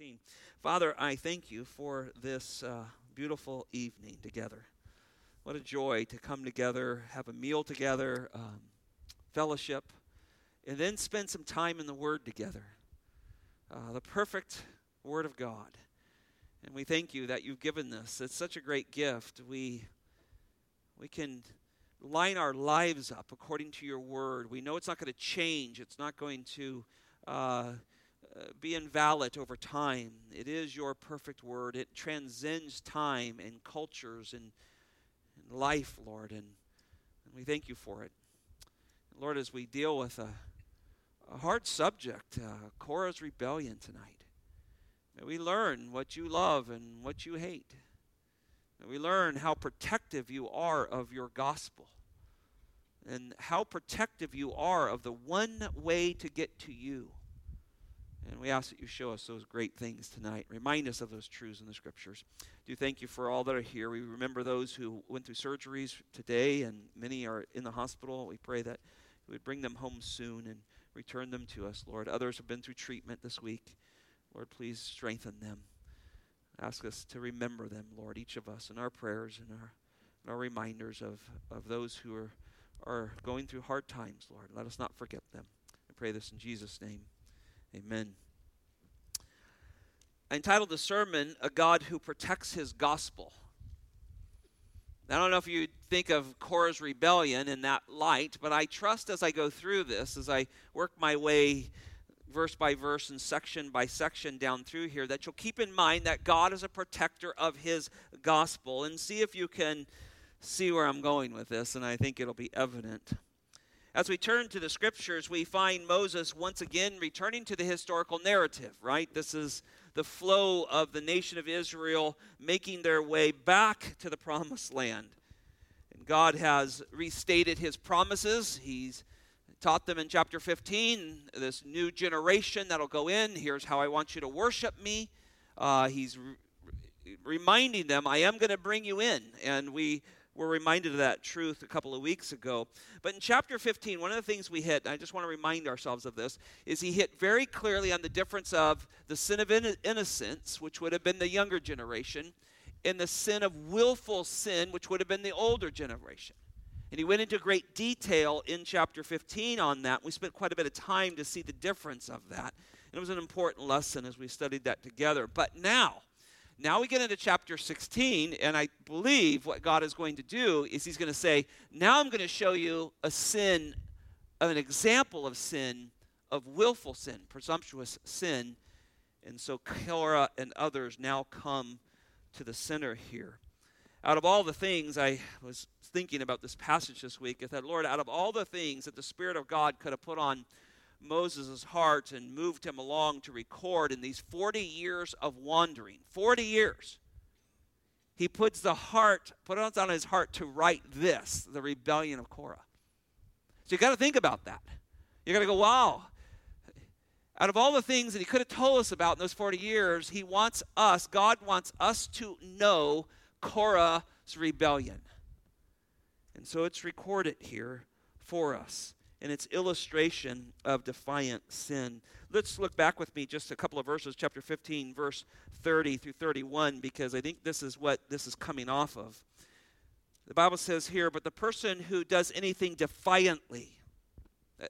16. Father, I thank you for this uh, beautiful evening together. What a joy to come together, have a meal together, um, fellowship, and then spend some time in the Word together. Uh, the perfect Word of God. And we thank you that you've given this. It's such a great gift. We, we can line our lives up according to your Word. We know it's not going to change, it's not going to. Uh, be invalid over time. It is your perfect word. It transcends time and cultures and, and life, Lord, and, and we thank you for it. Lord, as we deal with a, a hard subject, uh, Korah's rebellion tonight, may we learn what you love and what you hate. May we learn how protective you are of your gospel and how protective you are of the one way to get to you. And we ask that you show us those great things tonight. Remind us of those truths in the scriptures. Do thank you for all that are here. We remember those who went through surgeries today, and many are in the hospital. We pray that you would bring them home soon and return them to us, Lord. Others have been through treatment this week. Lord, please strengthen them. Ask us to remember them, Lord, each of us in our prayers and our, our reminders of, of those who are, are going through hard times, Lord. Let us not forget them. I pray this in Jesus' name. Amen. I entitled the sermon, A God Who Protects His Gospel. I don't know if you think of Korah's rebellion in that light, but I trust as I go through this, as I work my way verse by verse and section by section down through here, that you'll keep in mind that God is a protector of His gospel. And see if you can see where I'm going with this, and I think it'll be evident. As we turn to the scriptures, we find Moses once again returning to the historical narrative, right? This is the flow of the nation of Israel making their way back to the promised land. And God has restated his promises. He's taught them in chapter 15 this new generation that'll go in. Here's how I want you to worship me. Uh, he's re- reminding them, I am going to bring you in. And we were reminded of that truth a couple of weeks ago. But in chapter 15, one of the things we hit, and I just want to remind ourselves of this, is he hit very clearly on the difference of the sin of innocence, which would have been the younger generation, and the sin of willful sin, which would have been the older generation. And he went into great detail in chapter 15 on that. We spent quite a bit of time to see the difference of that. And it was an important lesson as we studied that together. But now, now we get into chapter 16, and I believe what God is going to do is He's going to say, Now I'm going to show you a sin, an example of sin, of willful sin, presumptuous sin. And so Korah and others now come to the center here. Out of all the things I was thinking about this passage this week, I thought, Lord, out of all the things that the Spirit of God could have put on Moses' heart and moved him along to record in these 40 years of wandering. 40 years. He puts the heart, put it on his heart to write this, the rebellion of Korah. So you got to think about that. You got to go, wow. Out of all the things that he could have told us about in those 40 years, he wants us, God wants us to know Korah's rebellion. And so it's recorded here for us and its illustration of defiant sin. Let's look back with me just a couple of verses, chapter 15, verse 30 through 31, because I think this is what this is coming off of. The Bible says here, but the person who does anything defiantly,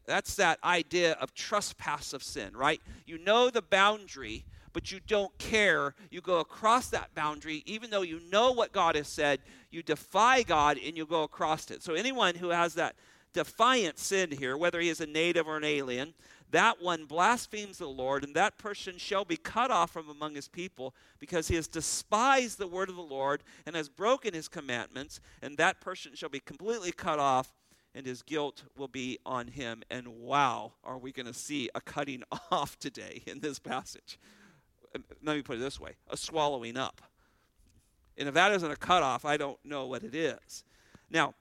that's that idea of trespass of sin, right? You know the boundary, but you don't care. You go across that boundary, even though you know what God has said, you defy God and you go across it. So, anyone who has that defiant sin here, whether he is a native or an alien, that one blasphemes the Lord, and that person shall be cut off from among his people because he has despised the word of the Lord and has broken his commandments, and that person shall be completely cut off, and his guilt will be on him. And wow, are we going to see a cutting off today in this passage? Um, let me put it this way a swallowing up. And if that isn't a cutoff, I don't know what it is. Now,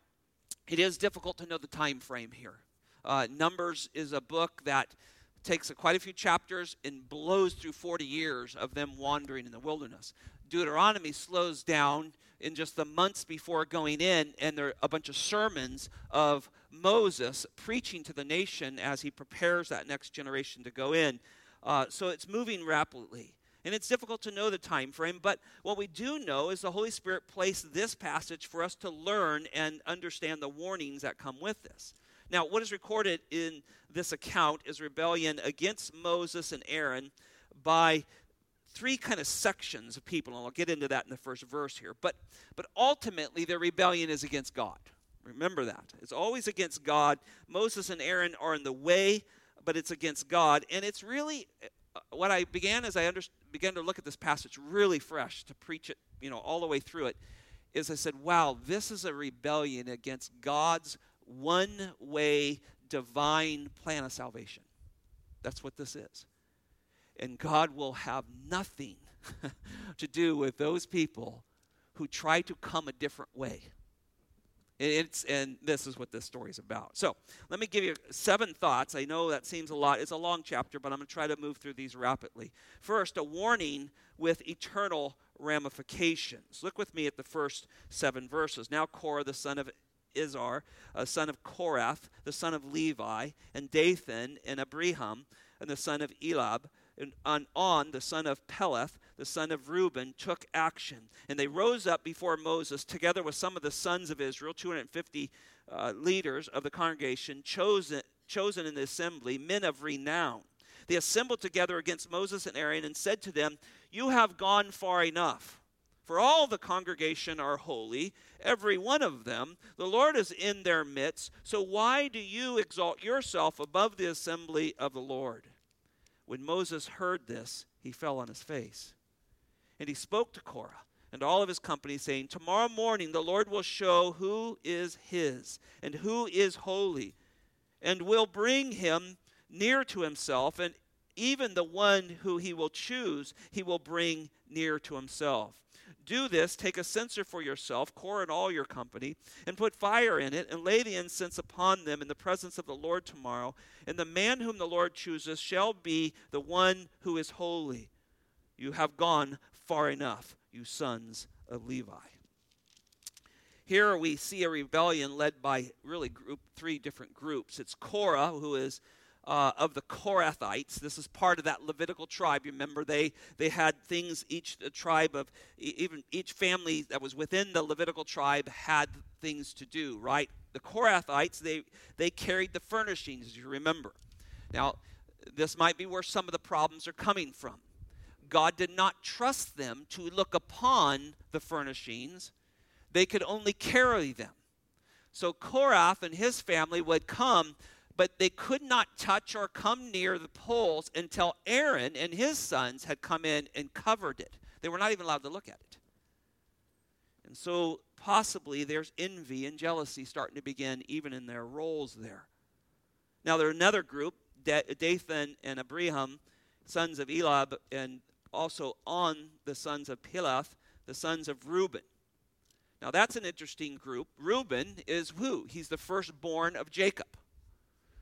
it is difficult to know the time frame here. Uh, Numbers is a book that takes a, quite a few chapters and blows through 40 years of them wandering in the wilderness. Deuteronomy slows down in just the months before going in, and there are a bunch of sermons of Moses preaching to the nation as he prepares that next generation to go in. Uh, so it's moving rapidly. And it's difficult to know the time frame, but what we do know is the Holy Spirit placed this passage for us to learn and understand the warnings that come with this. Now, what is recorded in this account is rebellion against Moses and Aaron by three kind of sections of people, and I'll get into that in the first verse here. But but ultimately their rebellion is against God. Remember that. It's always against God. Moses and Aaron are in the way, but it's against God. And it's really what I began as I under, began to look at this passage really fresh to preach it, you know, all the way through it, is I said, wow, this is a rebellion against God's one way divine plan of salvation. That's what this is. And God will have nothing to do with those people who try to come a different way. It's, and this is what this story is about. So let me give you seven thoughts. I know that seems a lot. It's a long chapter, but I'm going to try to move through these rapidly. First, a warning with eternal ramifications. Look with me at the first seven verses. Now, Korah, the son of Izhar, a son of Korath, the son of Levi, and Dathan, and Abiram, and the son of Eliab, and on, the son of Peleth, the son of Reuben, took action. And they rose up before Moses, together with some of the sons of Israel, 250 uh, leaders of the congregation, chosen, chosen in the assembly, men of renown. They assembled together against Moses and Aaron and said to them, You have gone far enough. For all the congregation are holy, every one of them. The Lord is in their midst. So why do you exalt yourself above the assembly of the Lord? When Moses heard this, he fell on his face. And he spoke to Korah and all of his company, saying, Tomorrow morning the Lord will show who is his and who is holy, and will bring him near to himself, and even the one who he will choose, he will bring near to himself. Do this, take a censer for yourself, Korah and all your company, and put fire in it, and lay the incense upon them in the presence of the Lord tomorrow. And the man whom the Lord chooses shall be the one who is holy. You have gone far enough, you sons of Levi. Here we see a rebellion led by really group three different groups. It's Korah, who is uh, of the Korathites. This is part of that Levitical tribe. You remember they they had things. Each tribe of even each family that was within the Levitical tribe had things to do. Right? The Korathites they they carried the furnishings. You remember. Now, this might be where some of the problems are coming from. God did not trust them to look upon the furnishings. They could only carry them. So Korath and his family would come but they could not touch or come near the poles until Aaron and his sons had come in and covered it. They were not even allowed to look at it. And so possibly there's envy and jealousy starting to begin even in their roles there. Now there's another group, Dathan and Abiram, sons of Eliab, and also on the sons of Peleth, the sons of Reuben. Now that's an interesting group. Reuben is who? He's the firstborn of Jacob.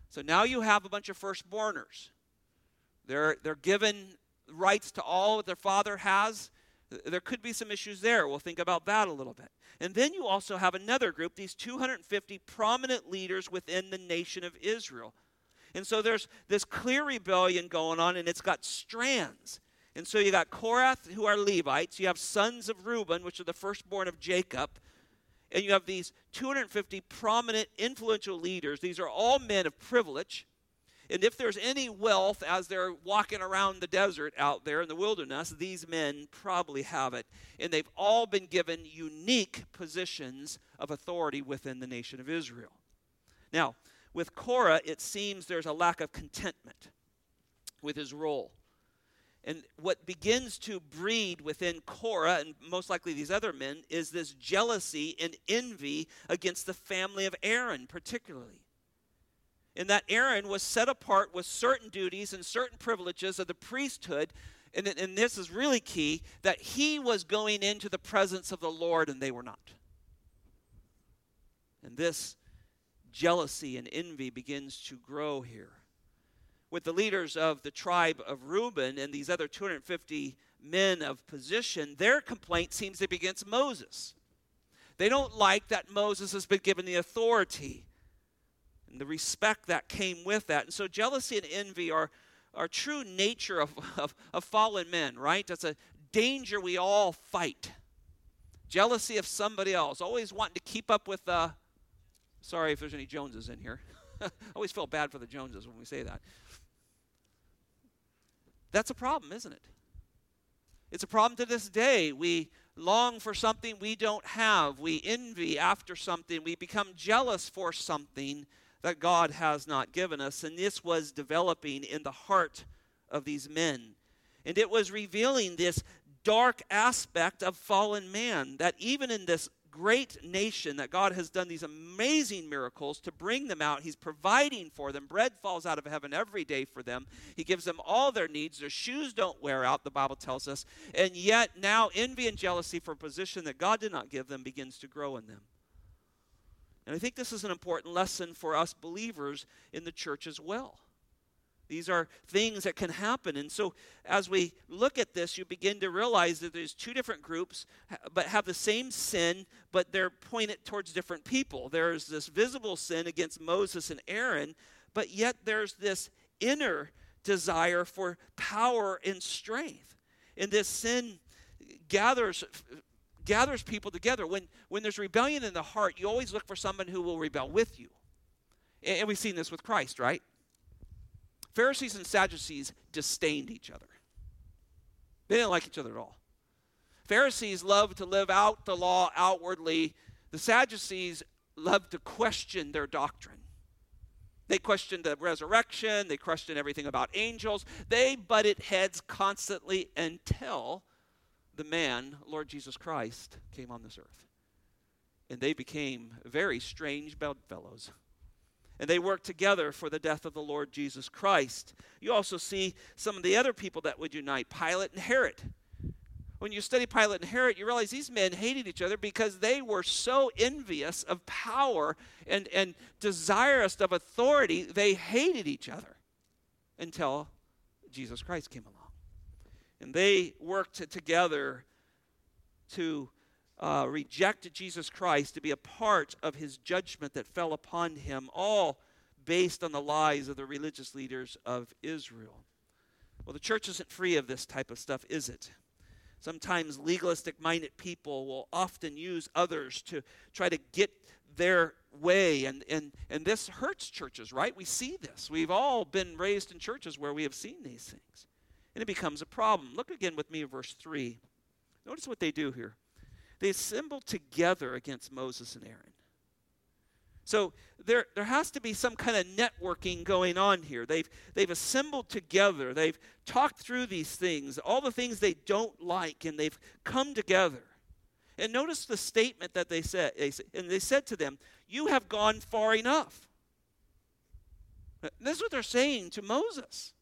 So now you have a bunch of firstborners. They're, they're given rights to all that their father has. There could be some issues there. We'll think about that a little bit. And then you also have another group, these 250 prominent leaders within the nation of Israel. And so there's this clear rebellion going on, and it's got strands. And so you got Korath, who are Levites. You have sons of Reuben, which are the firstborn of Jacob and you have these 250 prominent, influential leaders. These are all men of privilege. And if there's any wealth as they're walking around the desert out there in the wilderness, these men probably have it. And they've all been given unique positions of authority within the nation of Israel. Now, with Korah, it seems there's a lack of contentment with his role. And what begins to breed within Korah and most likely these other men is this jealousy and envy against the family of Aaron, particularly. And that Aaron was set apart with certain duties and certain privileges of the priesthood. And, and this is really key that he was going into the presence of the Lord and they were not. And this jealousy and envy begins to grow here with the leaders of the tribe of Reuben and these other 250 men of position, their complaint seems to be against Moses. They don't like that Moses has been given the authority and the respect that came with that. And so jealousy and envy are, our true nature of, of, of fallen men, right? That's a danger we all fight. Jealousy of somebody else, always wanting to keep up with the. Sorry if there's any Joneses in here. I always feel bad for the Joneses when we say that. That's a problem, isn't it? It's a problem to this day. We long for something we don't have. We envy after something. We become jealous for something that God has not given us. And this was developing in the heart of these men. And it was revealing this dark aspect of fallen man that even in this great nation that God has done these amazing miracles to bring them out. He's providing for them. Bread falls out of heaven every day for them. He gives them all their needs. Their shoes don't wear out, the Bible tells us. And yet now envy and jealousy for a position that God did not give them begins to grow in them. And I think this is an important lesson for us believers in the church as well. These are things that can happen. And so, as we look at this, you begin to realize that there's two different groups, but have the same sin, but they're pointed towards different people. There's this visible sin against Moses and Aaron, but yet there's this inner desire for power and strength. And this sin gathers gathers people together. When, when there's rebellion in the heart, you always look for someone who will rebel with you. And, and we've seen this with Christ, right? Pharisees and Sadducees disdained each other. They didn't like each other at all. Pharisees loved to live out the law outwardly. The Sadducees loved to question their doctrine. They questioned the resurrection, they questioned everything about angels. They butted heads constantly until the man, Lord Jesus Christ, came on this earth. And they became very strange bedfellows. And they worked together for the death of the Lord Jesus Christ. You also see some of the other people that would unite Pilate and Herod. When you study Pilate and Herod, you realize these men hated each other because they were so envious of power and, and desirous of authority, they hated each other until Jesus Christ came along. And they worked together to uh, reject Jesus Christ, to be a part of his judgment that fell upon him, all based on the lies of the religious leaders of Israel. Well, the church isn't free of this type of stuff, is it? Sometimes legalistic minded people will often use others to try to get their way and, and and this hurts churches right we see this we've all been raised in churches where we have seen these things and it becomes a problem. Look again with me verse 3. Notice what they do here. They assemble together against Moses and Aaron. So there, there has to be some kind of networking going on here. They've, they've assembled together. They've talked through these things, all the things they don't like, and they've come together. And notice the statement that they said. They, and they said to them, You have gone far enough. Uh, this is what they're saying to Moses.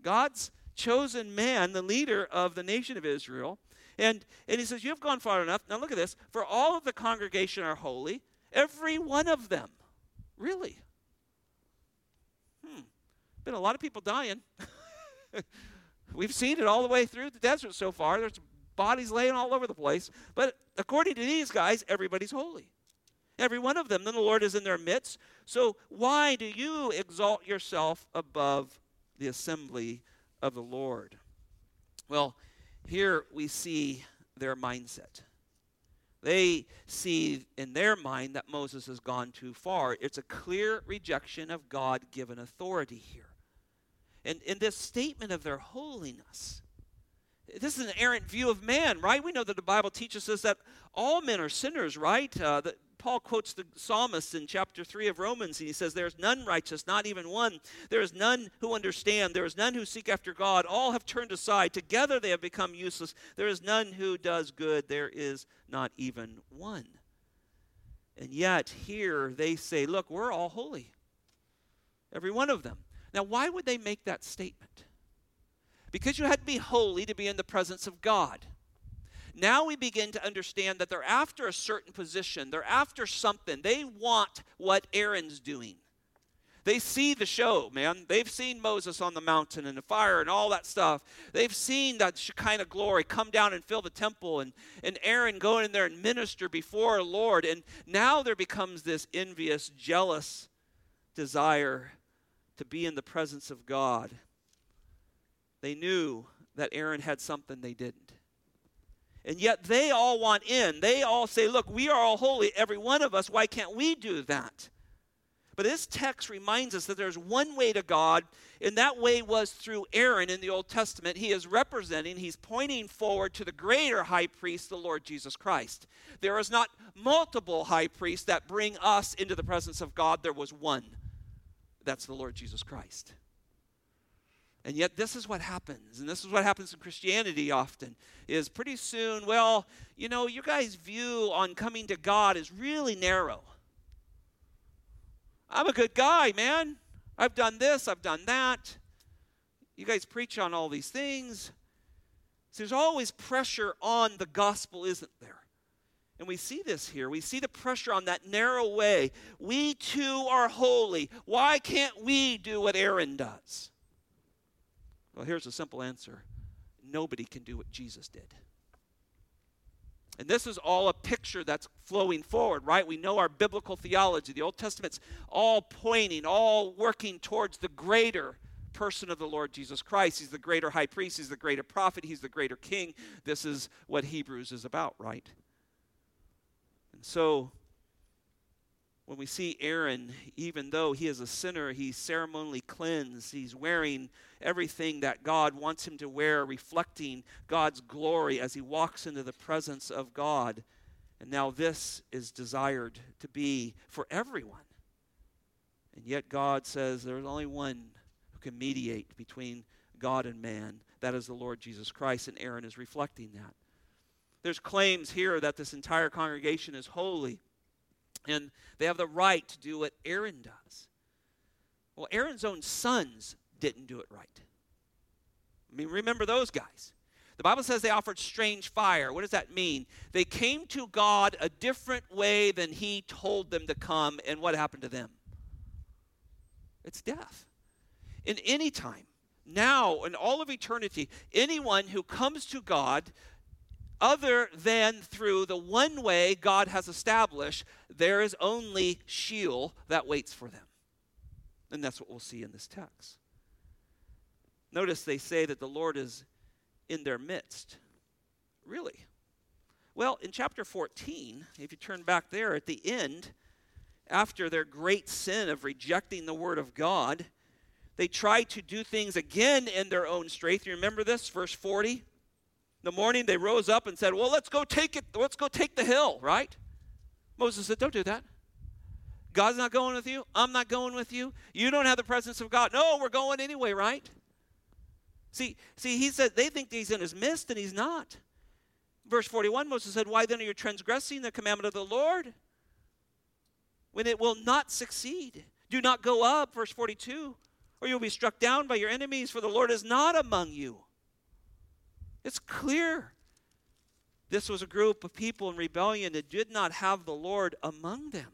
God's chosen man, the leader of the nation of Israel. And, and he says, You have gone far enough. Now look at this. For all of the congregation are holy, every one of them. Really? Hmm. Been a lot of people dying. We've seen it all the way through the desert so far. There's bodies laying all over the place. But according to these guys, everybody's holy. Every one of them. Then the Lord is in their midst. So why do you exalt yourself above the assembly of the Lord. Well, here we see their mindset. They see in their mind that Moses has gone too far. It's a clear rejection of God given authority here. And in this statement of their holiness, this is an errant view of man, right? We know that the Bible teaches us that all men are sinners, right? Uh, Paul quotes the psalmist in chapter 3 of Romans, and he says, There is none righteous, not even one. There is none who understand. There is none who seek after God. All have turned aside. Together they have become useless. There is none who does good. There is not even one. And yet, here they say, Look, we're all holy. Every one of them. Now, why would they make that statement? Because you had to be holy to be in the presence of God. Now we begin to understand that they're after a certain position, they're after something. They want what Aaron's doing. They see the show, man. They've seen Moses on the mountain and the fire and all that stuff. They've seen that Shekinah glory come down and fill the temple and, and Aaron go in there and minister before the Lord. And now there becomes this envious, jealous desire to be in the presence of God. They knew that Aaron had something they didn't. And yet they all want in. They all say, Look, we are all holy, every one of us. Why can't we do that? But this text reminds us that there's one way to God, and that way was through Aaron in the Old Testament. He is representing, he's pointing forward to the greater high priest, the Lord Jesus Christ. There is not multiple high priests that bring us into the presence of God, there was one. That's the Lord Jesus Christ. And yet this is what happens, and this is what happens in Christianity often, is pretty soon, well, you know, your guys' view on coming to God is really narrow. I'm a good guy, man. I've done this, I've done that. You guys preach on all these things. So there's always pressure on the gospel, isn't there? And we see this here. We see the pressure on that narrow way. We too are holy. Why can't we do what Aaron does? Well, here's a simple answer nobody can do what Jesus did. And this is all a picture that's flowing forward, right? We know our biblical theology. The Old Testament's all pointing, all working towards the greater person of the Lord Jesus Christ. He's the greater high priest, he's the greater prophet, he's the greater king. This is what Hebrews is about, right? And so when we see Aaron, even though he is a sinner, he's ceremonially cleansed. He's wearing everything that God wants him to wear, reflecting God's glory as he walks into the presence of God. And now this is desired to be for everyone. And yet God says there's only one who can mediate between God and man. That is the Lord Jesus Christ, and Aaron is reflecting that. There's claims here that this entire congregation is holy and they have the right to do what Aaron does. Well, Aaron's own sons didn't do it right. I mean, remember those guys. The Bible says they offered strange fire. What does that mean? They came to God a different way than He told them to come, and what happened to them? It's death. In any time, now, in all of eternity, anyone who comes to God other than through the one way God has established, there is only Sheol that waits for them. And that's what we'll see in this text. Notice they say that the Lord is in their midst. Really? Well, in chapter 14, if you turn back there at the end, after their great sin of rejecting the word of God, they try to do things again in their own strength. You remember this, verse 40? The morning they rose up and said, Well, let's go take it, let's go take the hill, right? Moses said, Don't do that. God's not going with you. I'm not going with you. You don't have the presence of God. No, we're going anyway, right? See, see, he said they think he's in his midst and he's not. Verse 41, Moses said, Why then are you transgressing the commandment of the Lord? When it will not succeed. Do not go up, verse 42, or you'll be struck down by your enemies, for the Lord is not among you. It's clear. This was a group of people in rebellion that did not have the Lord among them.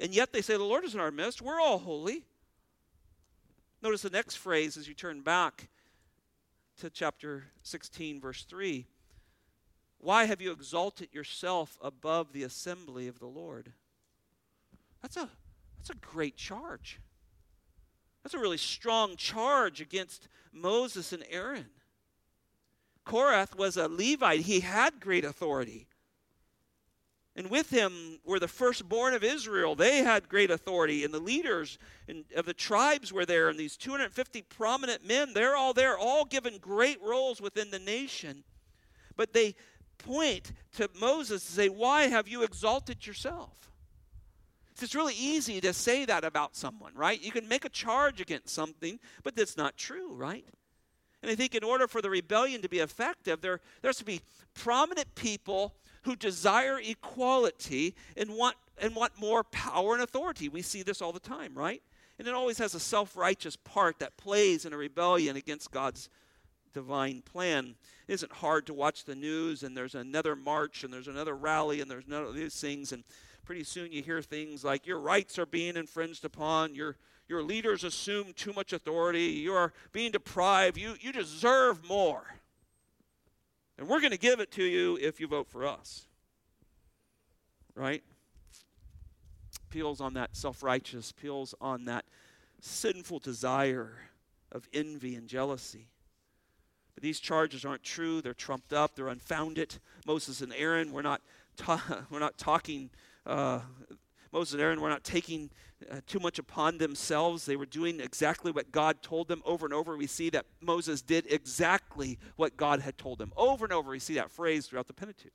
And yet they say, The Lord is in our midst. We're all holy. Notice the next phrase as you turn back to chapter 16, verse 3. Why have you exalted yourself above the assembly of the Lord? That's a, that's a great charge. That's a really strong charge against Moses and Aaron. Korath was a Levite, he had great authority. And with him were the firstborn of Israel. They had great authority. And the leaders of the tribes were there. And these 250 prominent men, they're all there, all given great roles within the nation. But they point to Moses and say, Why have you exalted yourself? It's really easy to say that about someone, right? You can make a charge against something, but that's not true, right? And I think in order for the rebellion to be effective, there, there has to be prominent people who desire equality and want, and want more power and authority. We see this all the time, right? And it always has a self righteous part that plays in a rebellion against God's divine plan. It isn't hard to watch the news and there's another march and there's another rally and there's none of these things. And pretty soon you hear things like your rights are being infringed upon, your your leaders assume too much authority, you are being deprived, you, you deserve more. And we're going to give it to you if you vote for us. Right? Peels on that self righteous, peels on that sinful desire of envy and jealousy. But these charges aren't true. They're trumped up. They're unfounded. Moses and Aaron were not, ta- we're not talking, uh, Moses and Aaron were not taking uh, too much upon themselves. They were doing exactly what God told them. Over and over, we see that Moses did exactly what God had told him. Over and over, we see that phrase throughout the Pentateuch.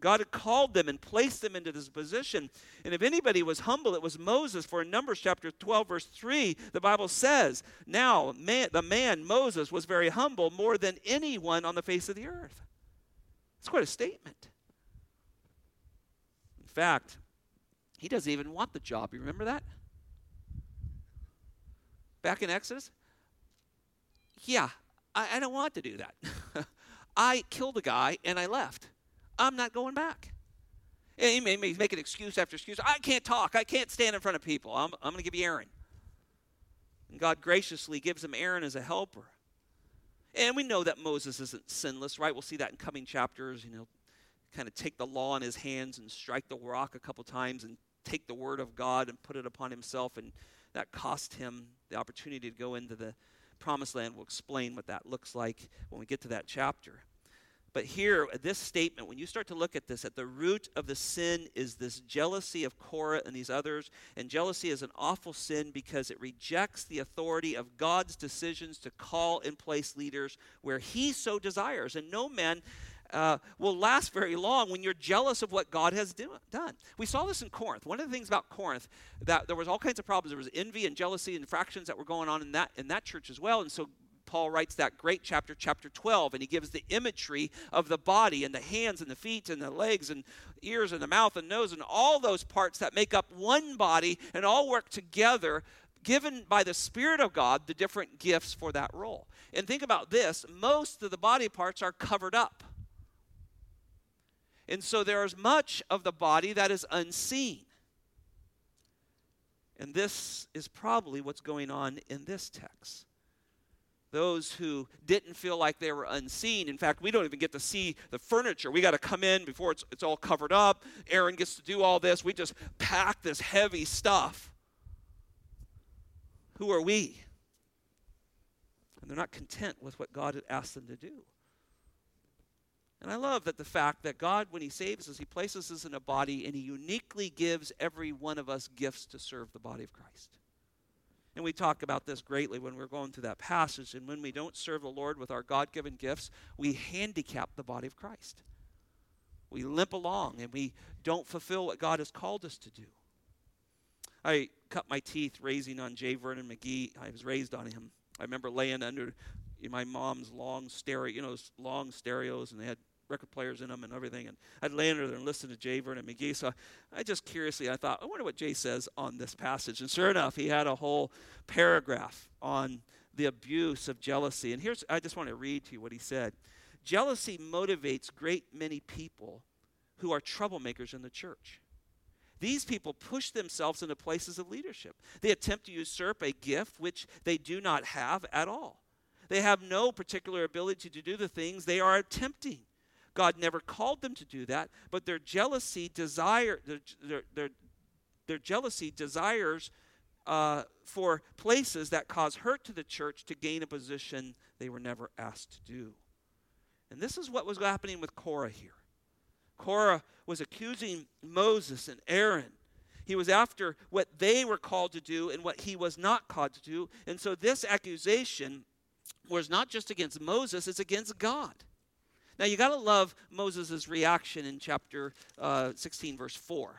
God had called them and placed them into this position. And if anybody was humble, it was Moses. For in Numbers chapter 12, verse 3, the Bible says, Now man, the man, Moses, was very humble more than anyone on the face of the earth. It's quite a statement. In fact, he doesn't even want the job. You remember that? Back in Exodus? Yeah, I, I don't want to do that. I killed a guy and I left. I'm not going back. And he may, may make an excuse after excuse. I can't talk. I can't stand in front of people. I'm, I'm going to give you Aaron. And God graciously gives him Aaron as a helper. And we know that Moses isn't sinless, right? We'll see that in coming chapters. You know, kind of take the law in his hands and strike the rock a couple times and take the word of God and put it upon himself. And that cost him the opportunity to go into the promised land. We'll explain what that looks like when we get to that chapter. But here, this statement, when you start to look at this, at the root of the sin is this jealousy of Korah and these others. And jealousy is an awful sin because it rejects the authority of God's decisions to call and place leaders where He so desires. And no man uh, will last very long when you're jealous of what God has do- done. We saw this in Corinth. One of the things about Corinth that there was all kinds of problems. There was envy and jealousy and fractions that were going on in that in that church as well. And so Paul writes that great chapter, chapter 12, and he gives the imagery of the body and the hands and the feet and the legs and ears and the mouth and nose and all those parts that make up one body and all work together, given by the Spirit of God the different gifts for that role. And think about this most of the body parts are covered up. And so there is much of the body that is unseen. And this is probably what's going on in this text those who didn't feel like they were unseen. In fact, we don't even get to see the furniture. We got to come in before it's, it's all covered up. Aaron gets to do all this. We just pack this heavy stuff. Who are we? And they're not content with what God had asked them to do. And I love that the fact that God, when He saves us, He places us in a body and He uniquely gives every one of us gifts to serve the body of Christ. And we talk about this greatly when we're going through that passage. And when we don't serve the Lord with our God given gifts, we handicap the body of Christ. We limp along and we don't fulfill what God has called us to do. I cut my teeth raising on J. Vernon McGee. I was raised on him. I remember laying under my mom's long stereo, you know, long stereos, and they had record players in them and everything. And I'd lay under there and listen to J. Vernon McGee. So I just curiously, I thought, I wonder what Jay says on this passage. And sure enough, he had a whole paragraph on the abuse of jealousy. And here's, I just want to read to you what he said. Jealousy motivates great many people who are troublemakers in the church. These people push themselves into places of leadership. They attempt to usurp a gift which they do not have at all. They have no particular ability to do the things they are attempting. God never called them to do that, but their jealousy desire their, their, their, jealousy desires uh, for places that cause hurt to the church to gain a position they were never asked to do. And this is what was happening with Korah here. Korah was accusing Moses and Aaron. He was after what they were called to do and what he was not called to do. And so this accusation was not just against Moses, it's against God. Now, you got to love Moses' reaction in chapter uh, 16, verse 4.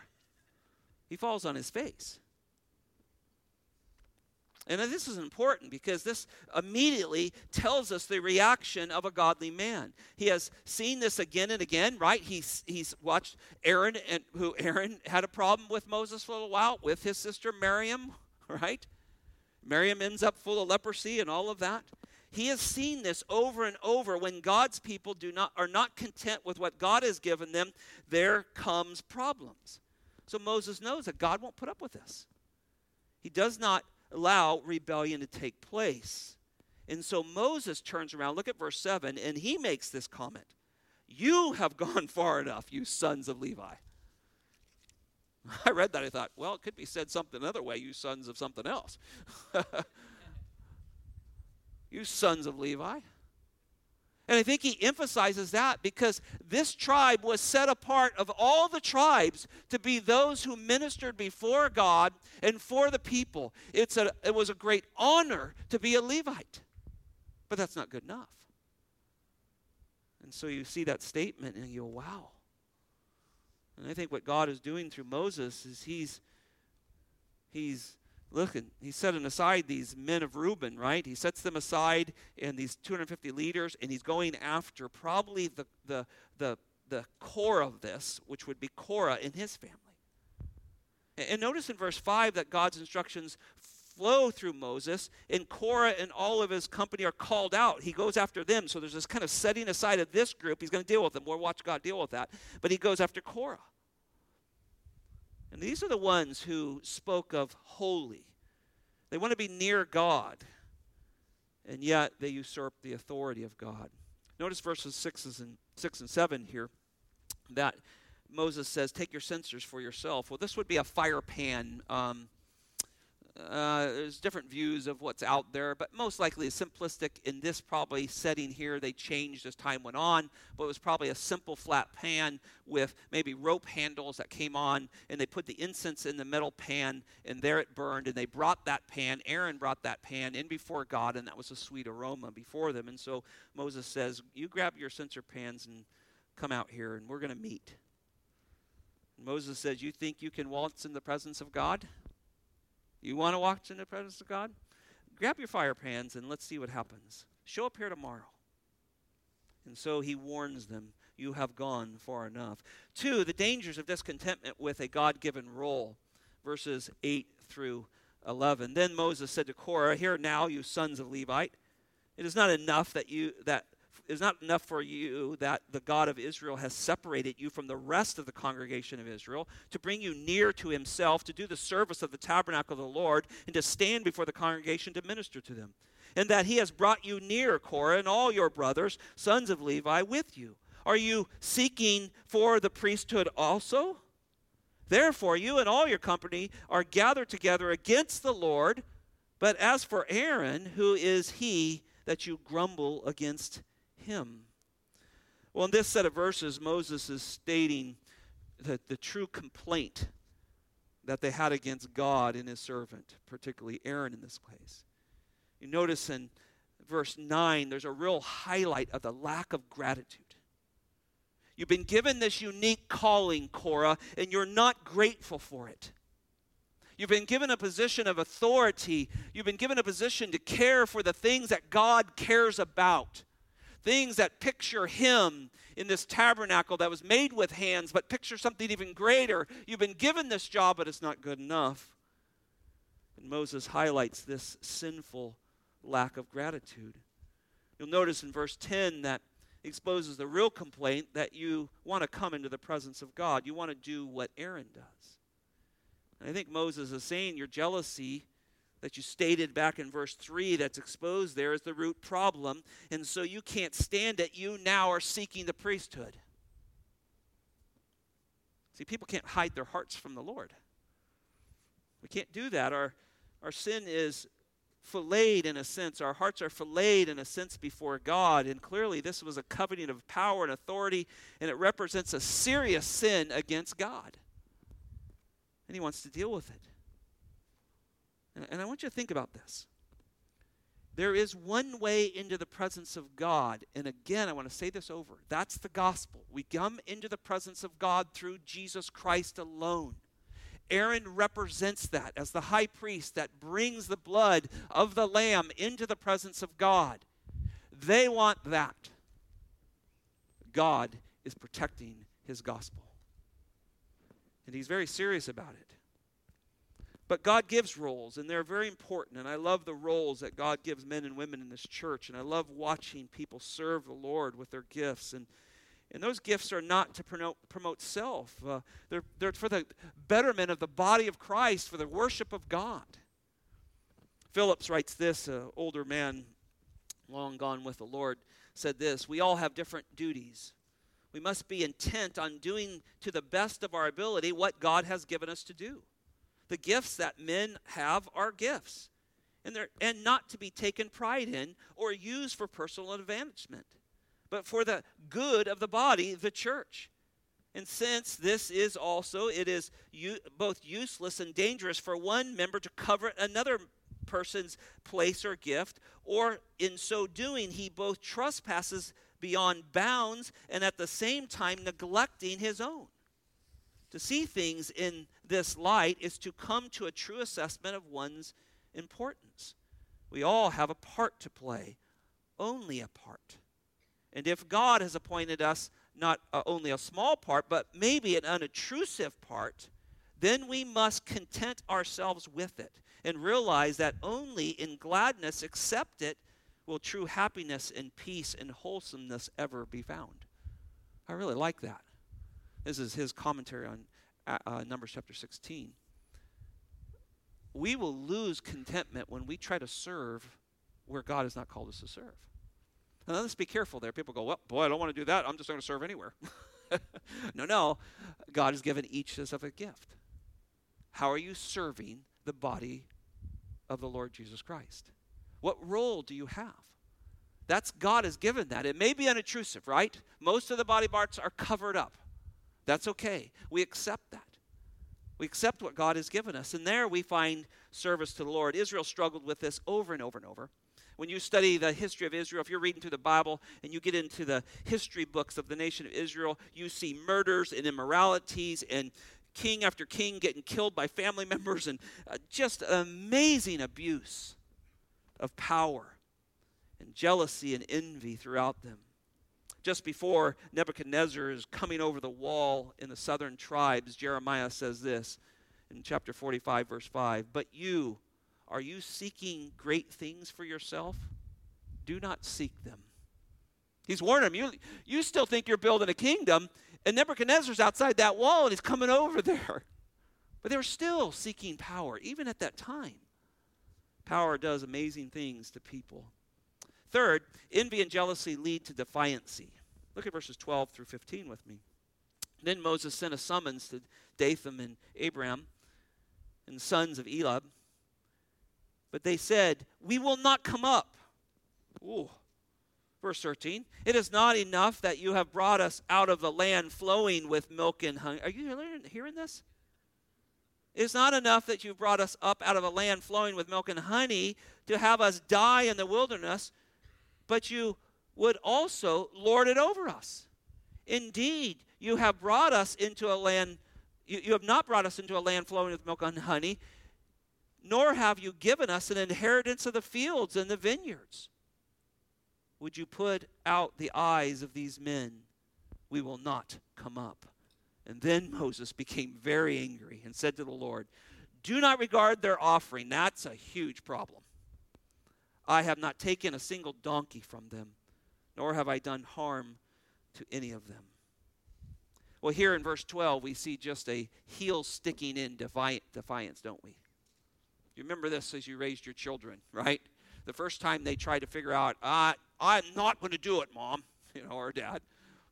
He falls on his face. And this is important because this immediately tells us the reaction of a godly man. He has seen this again and again, right? He's, he's watched Aaron, and who Aaron had a problem with Moses for a little while with his sister Miriam, right? Miriam ends up full of leprosy and all of that. He has seen this over and over. When God's people do not, are not content with what God has given them, there comes problems. So Moses knows that God won't put up with this. He does not allow rebellion to take place. And so Moses turns around, look at verse 7, and he makes this comment You have gone far enough, you sons of Levi. I read that. I thought, well, it could be said something another way, you sons of something else. You sons of Levi. And I think he emphasizes that because this tribe was set apart of all the tribes to be those who ministered before God and for the people. It's a, it was a great honor to be a Levite. But that's not good enough. And so you see that statement and you go, wow. And I think what God is doing through Moses is he's he's looking, he's setting aside these men of Reuben, right? He sets them aside and these 250 leaders, and he's going after probably the, the, the, the core of this, which would be Korah and his family. And, and notice in verse 5 that God's instructions flow through Moses, and Korah and all of his company are called out. He goes after them. So there's this kind of setting aside of this group. He's going to deal with them. We'll watch God deal with that. But he goes after Korah. And these are the ones who spoke of holy. They want to be near God, and yet they usurp the authority of God. Notice verses 6 and, 6 and 7 here that Moses says, Take your censers for yourself. Well, this would be a fire pan. Um, uh, there's different views of what's out there, but most likely simplistic in this probably setting here. They changed as time went on, but it was probably a simple flat pan with maybe rope handles that came on, and they put the incense in the metal pan, and there it burned. And they brought that pan, Aaron brought that pan in before God, and that was a sweet aroma before them. And so Moses says, You grab your censer pans and come out here, and we're going to meet. Moses says, You think you can waltz in the presence of God? You want to walk in the presence of God? Grab your fire pans and let's see what happens. Show up here tomorrow. And so he warns them you have gone far enough. Two, the dangers of discontentment with a God given role, verses 8 through 11. Then Moses said to Korah, Hear now, you sons of Levite, it is not enough that you that is not enough for you that the God of Israel has separated you from the rest of the congregation of Israel to bring you near to himself, to do the service of the tabernacle of the Lord, and to stand before the congregation to minister to them. And that he has brought you near, Korah, and all your brothers, sons of Levi, with you. Are you seeking for the priesthood also? Therefore, you and all your company are gathered together against the Lord. But as for Aaron, who is he that you grumble against him. Well, in this set of verses, Moses is stating the, the true complaint that they had against God and his servant, particularly Aaron in this case. You notice in verse 9, there's a real highlight of the lack of gratitude. You've been given this unique calling, Korah, and you're not grateful for it. You've been given a position of authority. You've been given a position to care for the things that God cares about things that picture him in this tabernacle that was made with hands, but picture something even greater. You've been given this job, but it's not good enough. And Moses highlights this sinful lack of gratitude. You'll notice in verse 10 that exposes the real complaint that you want to come into the presence of God. You want to do what Aaron does. And I think Moses is saying your jealousy that you stated back in verse 3 that's exposed there is the root problem. And so you can't stand it. You now are seeking the priesthood. See, people can't hide their hearts from the Lord. We can't do that. Our, our sin is filleted in a sense. Our hearts are filleted in a sense before God. And clearly, this was a coveting of power and authority, and it represents a serious sin against God. And He wants to deal with it. And I want you to think about this. There is one way into the presence of God. And again, I want to say this over. That's the gospel. We come into the presence of God through Jesus Christ alone. Aaron represents that as the high priest that brings the blood of the lamb into the presence of God. They want that. God is protecting his gospel. And he's very serious about it. But God gives roles, and they're very important. And I love the roles that God gives men and women in this church. And I love watching people serve the Lord with their gifts. And, and those gifts are not to promote, promote self, uh, they're, they're for the betterment of the body of Christ, for the worship of God. Phillips writes this, an older man, long gone with the Lord, said this We all have different duties. We must be intent on doing to the best of our ability what God has given us to do. The gifts that men have are gifts, and, they're, and not to be taken pride in or used for personal advancement. but for the good of the body, the church. And since this is also, it is u- both useless and dangerous for one member to covet another person's place or gift, or in so doing, he both trespasses beyond bounds and at the same time neglecting his own. To see things in this light is to come to a true assessment of one's importance. We all have a part to play, only a part. And if God has appointed us not uh, only a small part, but maybe an unobtrusive part, then we must content ourselves with it and realize that only in gladness accept it will true happiness and peace and wholesomeness ever be found. I really like that. This is his commentary on uh, uh Numbers chapter 16. We will lose contentment when we try to serve where God has not called us to serve. Now, let's be careful there. People go, well, boy, I don't want to do that. I'm just going to serve anywhere. no, no. God has given each of us a gift. How are you serving the body of the Lord Jesus Christ? What role do you have? That's God has given that. It may be unobtrusive, right? Most of the body parts are covered up. That's okay. We accept that. We accept what God has given us. And there we find service to the Lord. Israel struggled with this over and over and over. When you study the history of Israel, if you're reading through the Bible and you get into the history books of the nation of Israel, you see murders and immoralities and king after king getting killed by family members and uh, just amazing abuse of power and jealousy and envy throughout them. Just before Nebuchadnezzar is coming over the wall in the southern tribes, Jeremiah says this in chapter 45, verse 5 But you, are you seeking great things for yourself? Do not seek them. He's warning them. You, you still think you're building a kingdom, and Nebuchadnezzar's outside that wall and he's coming over there. But they were still seeking power, even at that time. Power does amazing things to people. Third, envy and jealousy lead to defiancy. Look at verses 12 through 15 with me. Then Moses sent a summons to Dathan and Abiram and the sons of Eliab. But they said, We will not come up. Ooh. Verse 13, it is not enough that you have brought us out of the land flowing with milk and honey. Are you hearing this? It's not enough that you've brought us up out of a land flowing with milk and honey to have us die in the wilderness, but you would also lord it over us. Indeed, you have brought us into a land, you, you have not brought us into a land flowing with milk and honey, nor have you given us an inheritance of the fields and the vineyards. Would you put out the eyes of these men? We will not come up. And then Moses became very angry and said to the Lord, Do not regard their offering. That's a huge problem. I have not taken a single donkey from them, nor have I done harm to any of them. Well, here in verse 12, we see just a heel sticking in defiance, don't we? You remember this as you raised your children, right? The first time they tried to figure out, uh, I'm not going to do it, mom, you know, or dad.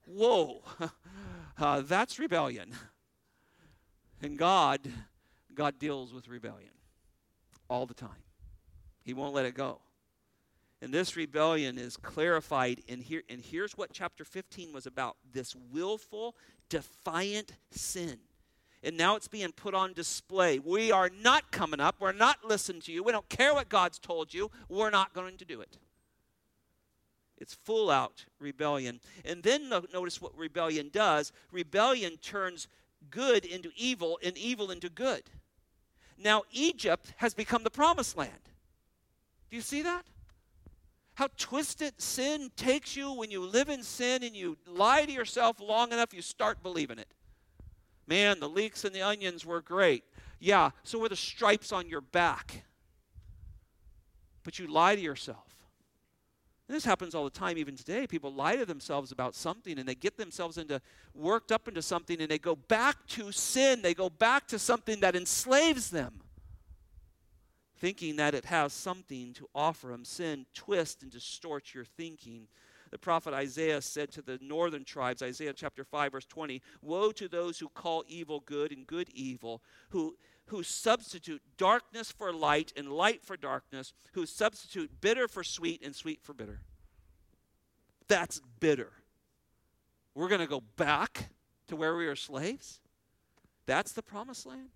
Whoa, uh, that's rebellion. And God, God deals with rebellion all the time. He won't let it go. And this rebellion is clarified in here. And here's what chapter 15 was about this willful, defiant sin. And now it's being put on display. We are not coming up. We're not listening to you. We don't care what God's told you. We're not going to do it. It's full out rebellion. And then notice what rebellion does rebellion turns good into evil and evil into good. Now, Egypt has become the promised land. Do you see that? How twisted sin takes you when you live in sin and you lie to yourself long enough, you start believing it. Man, the leeks and the onions were great. Yeah, so were the stripes on your back. But you lie to yourself. And this happens all the time, even today. People lie to themselves about something and they get themselves into worked up into something and they go back to sin. They go back to something that enslaves them, thinking that it has something to offer them. Sin twists and distorts your thinking. The prophet Isaiah said to the northern tribes, Isaiah chapter 5, verse 20, Woe to those who call evil good and good evil, who who substitute darkness for light and light for darkness, who substitute bitter for sweet and sweet for bitter. That's bitter. We're going to go back to where we were slaves? That's the promised land?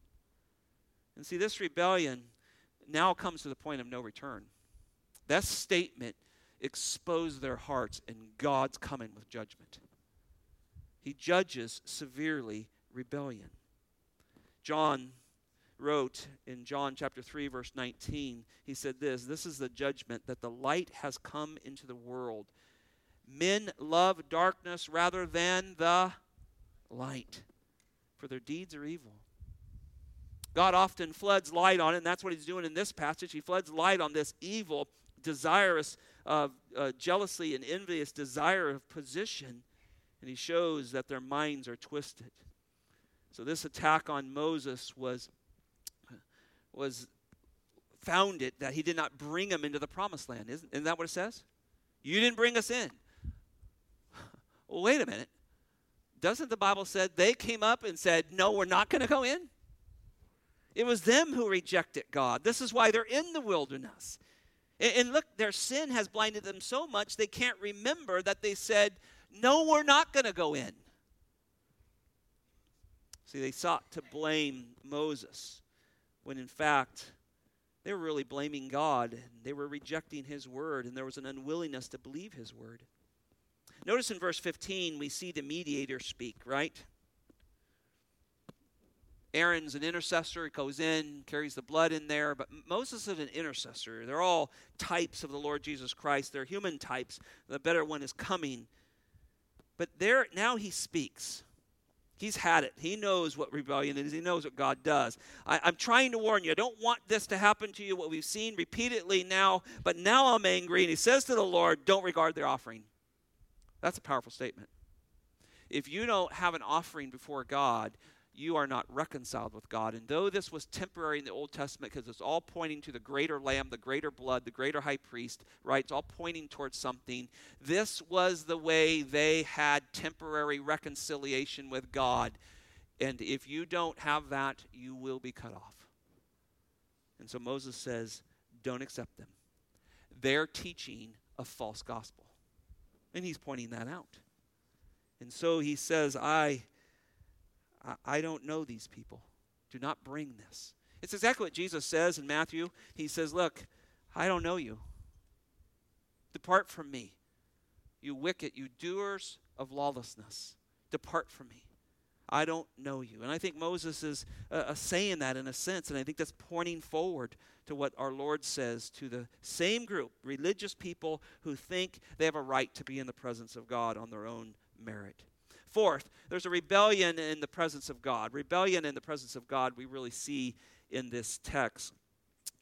And see, this rebellion now comes to the point of no return. That statement exposed their hearts, and God's coming with judgment. He judges severely rebellion. John wrote in John chapter 3 verse 19 he said this this is the judgment that the light has come into the world men love darkness rather than the light for their deeds are evil God often floods light on it and that's what he's doing in this passage he floods light on this evil desirous uh, uh, jealousy and envious desire of position and he shows that their minds are twisted so this attack on Moses was was founded that he did not bring them into the promised land. Isn't, isn't that what it says? You didn't bring us in. well, wait a minute. Doesn't the Bible said they came up and said, "No, we're not going to go in"? It was them who rejected God. This is why they're in the wilderness. And, and look, their sin has blinded them so much they can't remember that they said, "No, we're not going to go in." See, they sought to blame Moses when in fact they were really blaming God. They were rejecting His word, and there was an unwillingness to believe His word. Notice in verse 15, we see the mediator speak, right? Aaron's an intercessor. He goes in, carries the blood in there. But Moses is an intercessor. They're all types of the Lord Jesus Christ. They're human types. The better one is coming. But there now he speaks. He's had it. He knows what rebellion is. He knows what God does. I, am trying to warn you. I don't want this to happen to you, what we've seen repeatedly now, but now I'm angry. And he says to the Lord, Don't regard their offering. That's a powerful statement. If you don't have an offering before God, you are not reconciled with God. And though this was temporary in the Old Testament because it's all pointing to the greater lamb, the greater blood, the greater high priest, right? It's all pointing towards something. This was the way they had temporary reconciliation with God. And if you don't have that, you will be cut off. And so Moses says, don't accept them. They're teaching a false gospel. And he's pointing that out. And so he says, I I, don't know these people. Do not bring this. It's exactly what Jesus says in Matthew. He says, Look, I don't know you. Depart from me, you wicked, you doers of lawlessness. Depart from me. I don't know you. And I think Moses is uh, uh, saying that in a sense, and I think that's pointing forward to what our Lord says to the same group, religious people who think they have a right to be in the presence of God on their own merit. Fourth, there's a rebellion in the presence of God. Rebellion in the presence of God we really see in this text.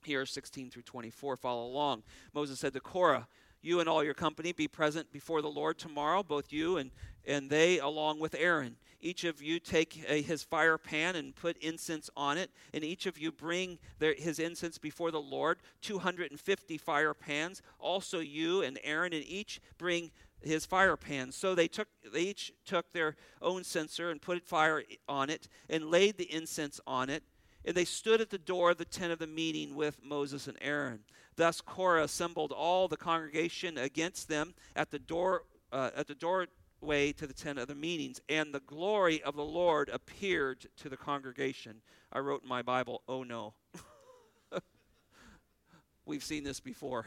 Here, 16 through 24, follow along. Moses said to Korah, You and all your company be present before the Lord tomorrow, both you and, and they, along with Aaron. Each of you take a, his fire pan and put incense on it, and each of you bring their, his incense before the Lord, 250 fire pans. Also, you and Aaron, and each bring his fire pan. So they took they each took their own censer and put fire on it and laid the incense on it. And they stood at the door of the tent of the meeting with Moses and Aaron. Thus Korah assembled all the congregation against them at the door uh, at the doorway to the tent of the meetings, and the glory of the Lord appeared to the congregation. I wrote in my Bible, "Oh no." We've seen this before.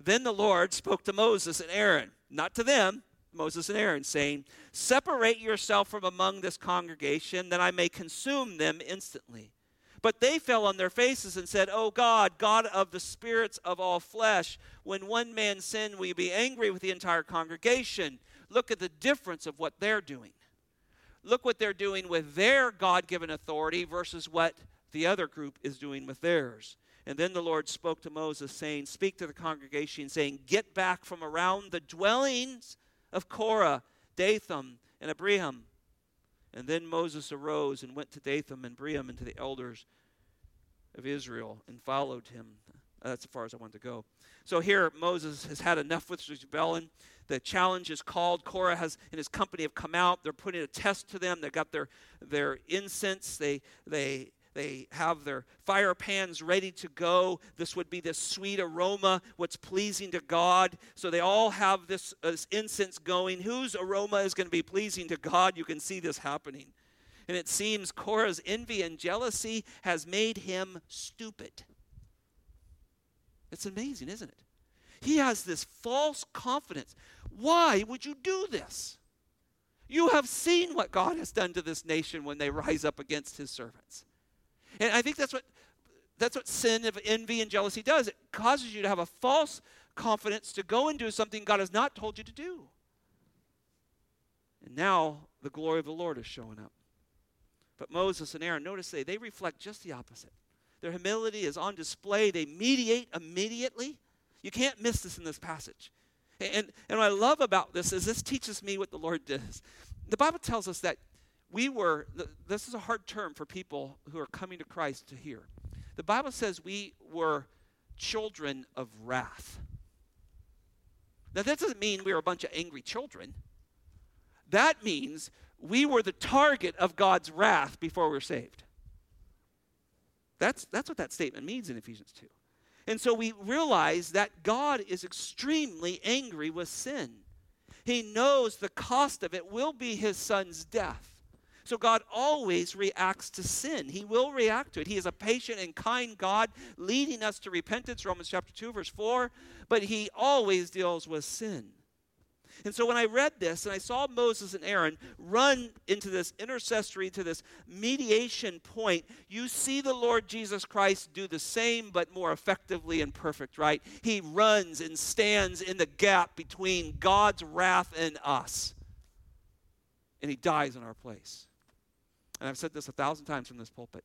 Then the Lord spoke to Moses and Aaron, not to them, Moses and Aaron, saying, Separate yourself from among this congregation, that I may consume them instantly. But they fell on their faces and said, O God, God of the spirits of all flesh, when one man sinned, will you be angry with the entire congregation? Look at the difference of what they're doing. Look what they're doing with their God given authority versus what the other group is doing with theirs. And then the Lord spoke to Moses, saying, Speak to the congregation, saying, Get back from around the dwellings of Korah, Dathan, and Abiram. And then Moses arose and went to Dathan and Abiram and to the elders of Israel and followed him. That's as far as I want to go. So here, Moses has had enough with rebellion. The challenge is called. Korah has and his company have come out. They're putting a test to them. They've got their, their incense. They, they they have their fire pans ready to go. This would be this sweet aroma, what's pleasing to God. So they all have this, uh, this incense going. Whose aroma is going to be pleasing to God? You can see this happening. And it seems Korah's envy and jealousy has made him stupid. It's amazing, isn't it? He has this false confidence. Why would you do this? You have seen what God has done to this nation when they rise up against his servants. And I think that's what that's what sin of envy and jealousy does. It causes you to have a false confidence to go and do something God has not told you to do. And now the glory of the Lord is showing up. But Moses and Aaron, notice they, they reflect just the opposite. Their humility is on display. They mediate immediately. You can't miss this in this passage. And, and what I love about this is this teaches me what the Lord does. The Bible tells us that we were, this is a hard term for people who are coming to Christ to hear. The Bible says we were children of wrath. Now, that doesn't mean we were a bunch of angry children. That means we were the target of God's wrath before we were saved. That's, that's what that statement means in Ephesians 2. And so we realize that God is extremely angry with sin. He knows the cost of it will be his son's death. So God always reacts to sin. He will react to it. He is a patient and kind God leading us to repentance, Romans chapter 2, verse 4, but he always deals with sin. And so when I read this and I saw Moses and Aaron run into this intercessory, to this mediation point, you see the Lord Jesus Christ do the same but more effectively and perfect, right? He runs and stands in the gap between God's wrath and us. And he dies in our place. And I've said this a thousand times from this pulpit.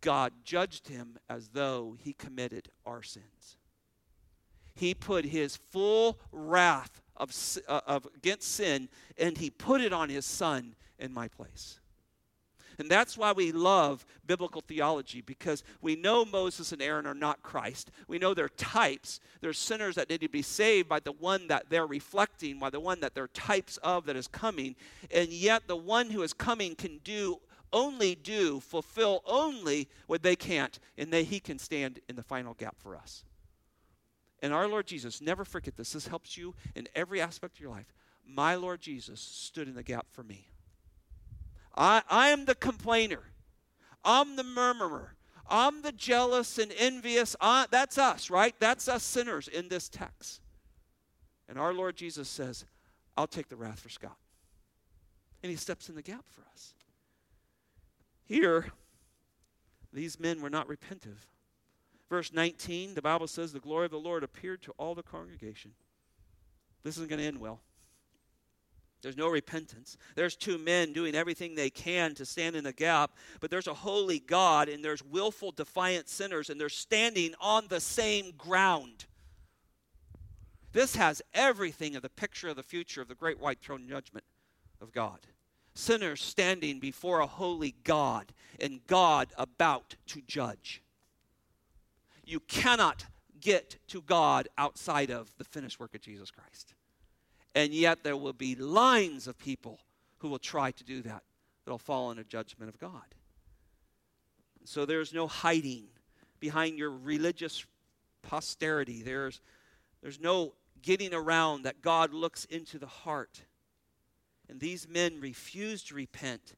God judged him as though he committed our sins. He put his full wrath of, uh, of against sin, and he put it on his son in my place. And that's why we love biblical theology because we know Moses and Aaron are not Christ. We know they're types. They're sinners that need to be saved by the one that they're reflecting, by the one that they're types of that is coming. And yet, the one who is coming can do, only do, fulfill only what they can't, and they, he can stand in the final gap for us. And our Lord Jesus, never forget this, this helps you in every aspect of your life. My Lord Jesus stood in the gap for me. I, I am the complainer, I'm the murmurer. I'm the jealous and envious. I, that's us, right? That's us sinners in this text. And our Lord Jesus says, I'll take the wrath for Scott. And he steps in the gap for us. Here, these men were not repentive. Verse 19, the Bible says, The glory of the Lord appeared to all the congregation. This isn't going to end well. There's no repentance. There's two men doing everything they can to stand in the gap, but there's a holy God and there's willful, defiant sinners, and they're standing on the same ground. This has everything of the picture of the future of the great white throne judgment of God. Sinners standing before a holy God and God about to judge you cannot get to God outside of the finished work of Jesus Christ. And yet there will be lines of people who will try to do that that'll fall under judgment of God. So there's no hiding behind your religious posterity. There's, there's no getting around that God looks into the heart. And these men refused to repent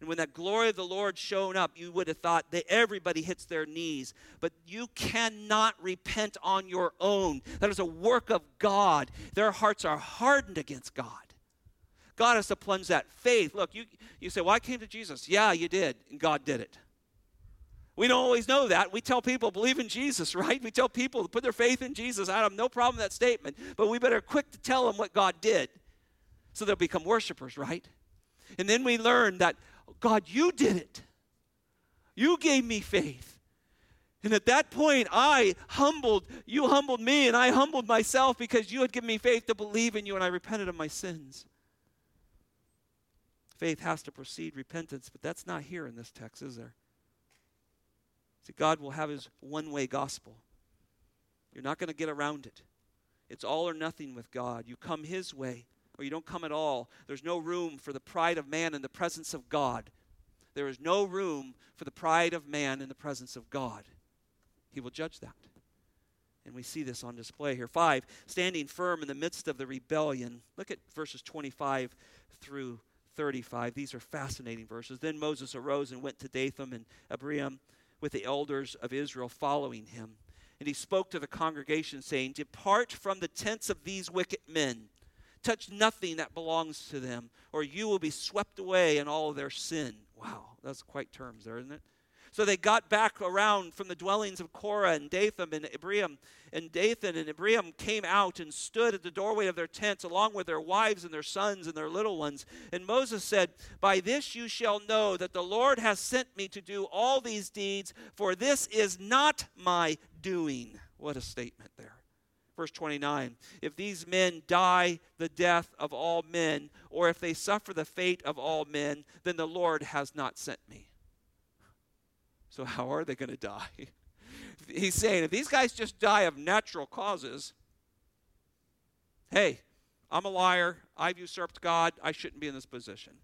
and when that glory of the Lord shone up, you would have thought that everybody hits their knees. But you cannot repent on your own. That is a work of God. Their hearts are hardened against God. God has to plunge that faith. Look, you, you say, Well, I came to Jesus. Yeah, you did. And God did it. We don't always know that. We tell people, believe in Jesus, right? We tell people to put their faith in Jesus. I have no problem with that statement. But we better quick to tell them what God did so they'll become worshipers, right? And then we learn that God, you did it. You gave me faith. And at that point, I humbled, you humbled me, and I humbled myself because you had given me faith to believe in you, and I repented of my sins. Faith has to precede repentance, but that's not here in this text, is there? See, God will have his one way gospel. You're not going to get around it. It's all or nothing with God. You come his way, or you don't come at all. There's no room for the pride of man in the presence of God. there is no room for the pride of man in the presence of God. He will judge that. And we see this on display here. Five, standing firm in the midst of the rebellion. Look at verses 25 through 35. These are fascinating verses. Then Moses arose and went to Dathan and Abiram with the elders of Israel following him. And he spoke to the congregation, saying, Depart from the tents of these wicked men. Touch nothing that belongs to them, or you will be swept away in all their sin. Wow, that's quite terms there, isn't it? So they got back around from the dwellings of Korah and Dathan and Abiram. And Dathan and Abiram came out and stood at the doorway of their tents, along with their wives and their sons and their little ones. And Moses said, By this you shall know that the Lord has sent me to do all these deeds, for this is not my doing. What a statement there. Verse 29 If these men die the death of all men, or if they suffer the fate of all men, then the Lord has not sent me. So, how are they going to die? He's saying if these guys just die of natural causes, hey, I'm a liar. I've usurped God. I shouldn't be in this position.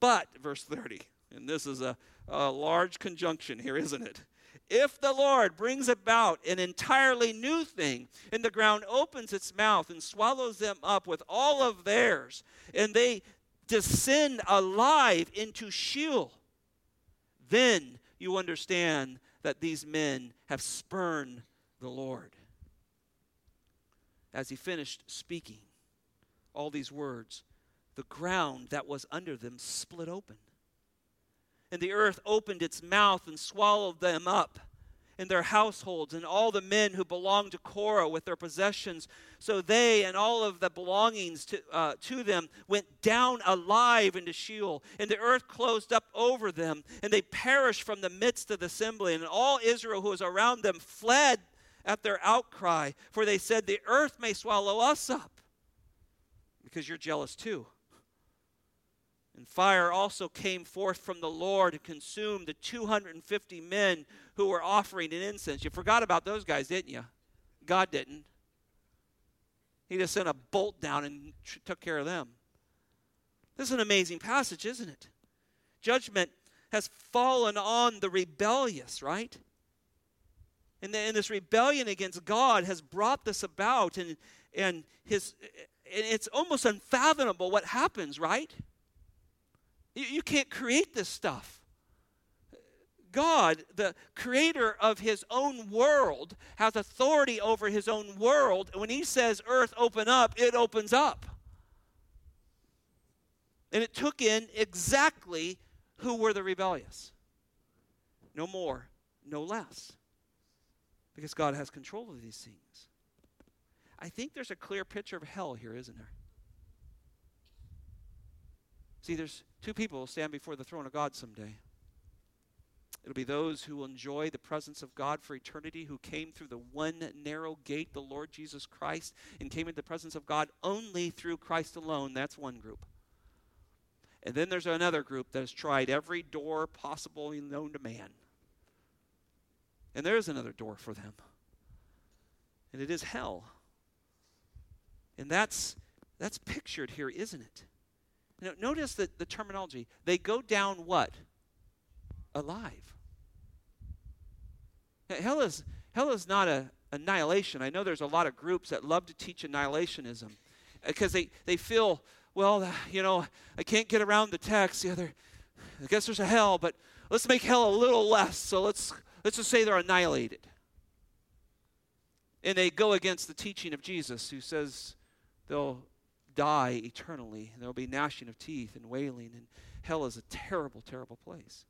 But, verse 30, and this is a, a large conjunction here, isn't it? If the Lord brings about an entirely new thing, and the ground opens its mouth and swallows them up with all of theirs, and they descend alive into Sheol, then you understand that these men have spurned the Lord. As he finished speaking all these words, the ground that was under them split open. And the earth opened its mouth and swallowed them up and their households and all the men who belonged to Korah with their possessions. So they and all of the belongings to, uh, to them went down alive into Sheol, and the earth closed up over them, and they perished from the midst of the assembly. And all Israel who was around them fled at their outcry, for they said, The earth may swallow us up, because you're jealous too. And fire also came forth from the Lord and consumed the 250 men who were offering an incense. You forgot about those guys, didn't you? God didn't. He just sent a bolt down and took care of them. This is an amazing passage, isn't it? Judgment has fallen on the rebellious, right? And, the, and this rebellion against God has brought this about, and, and his, and it's almost unfathomable what happens, right? You, you can't create this stuff. God, the creator of his own world, has authority over his own world. And when he says, Earth, open up, it opens up. And it took in exactly who were the rebellious. No more, no less. Because God has control of these things. I think there's a clear picture of hell here, isn't there? See, there's two people will stand before the throne of God someday. It'll be those who will enjoy the presence of God for eternity, who came through the one narrow gate, the Lord Jesus Christ, and came into the presence of God only through Christ alone. That's one group. And then there's another group that has tried every door possible known to man. And there is another door for them. And it is hell. And that's that's pictured here, isn't it? Now, notice that the terminology. They go down what? Alive. Hell is, hell is not a annihilation. I know there's a lot of groups that love to teach annihilationism uh, because they, they feel, well, uh, you know, I can't get around the text. Yeah, I guess there's a hell, but let's make hell a little less. So let's, let's just say they're annihilated. And they go against the teaching of Jesus, who says they'll die eternally. And there'll be gnashing of teeth and wailing. And hell is a terrible, terrible place.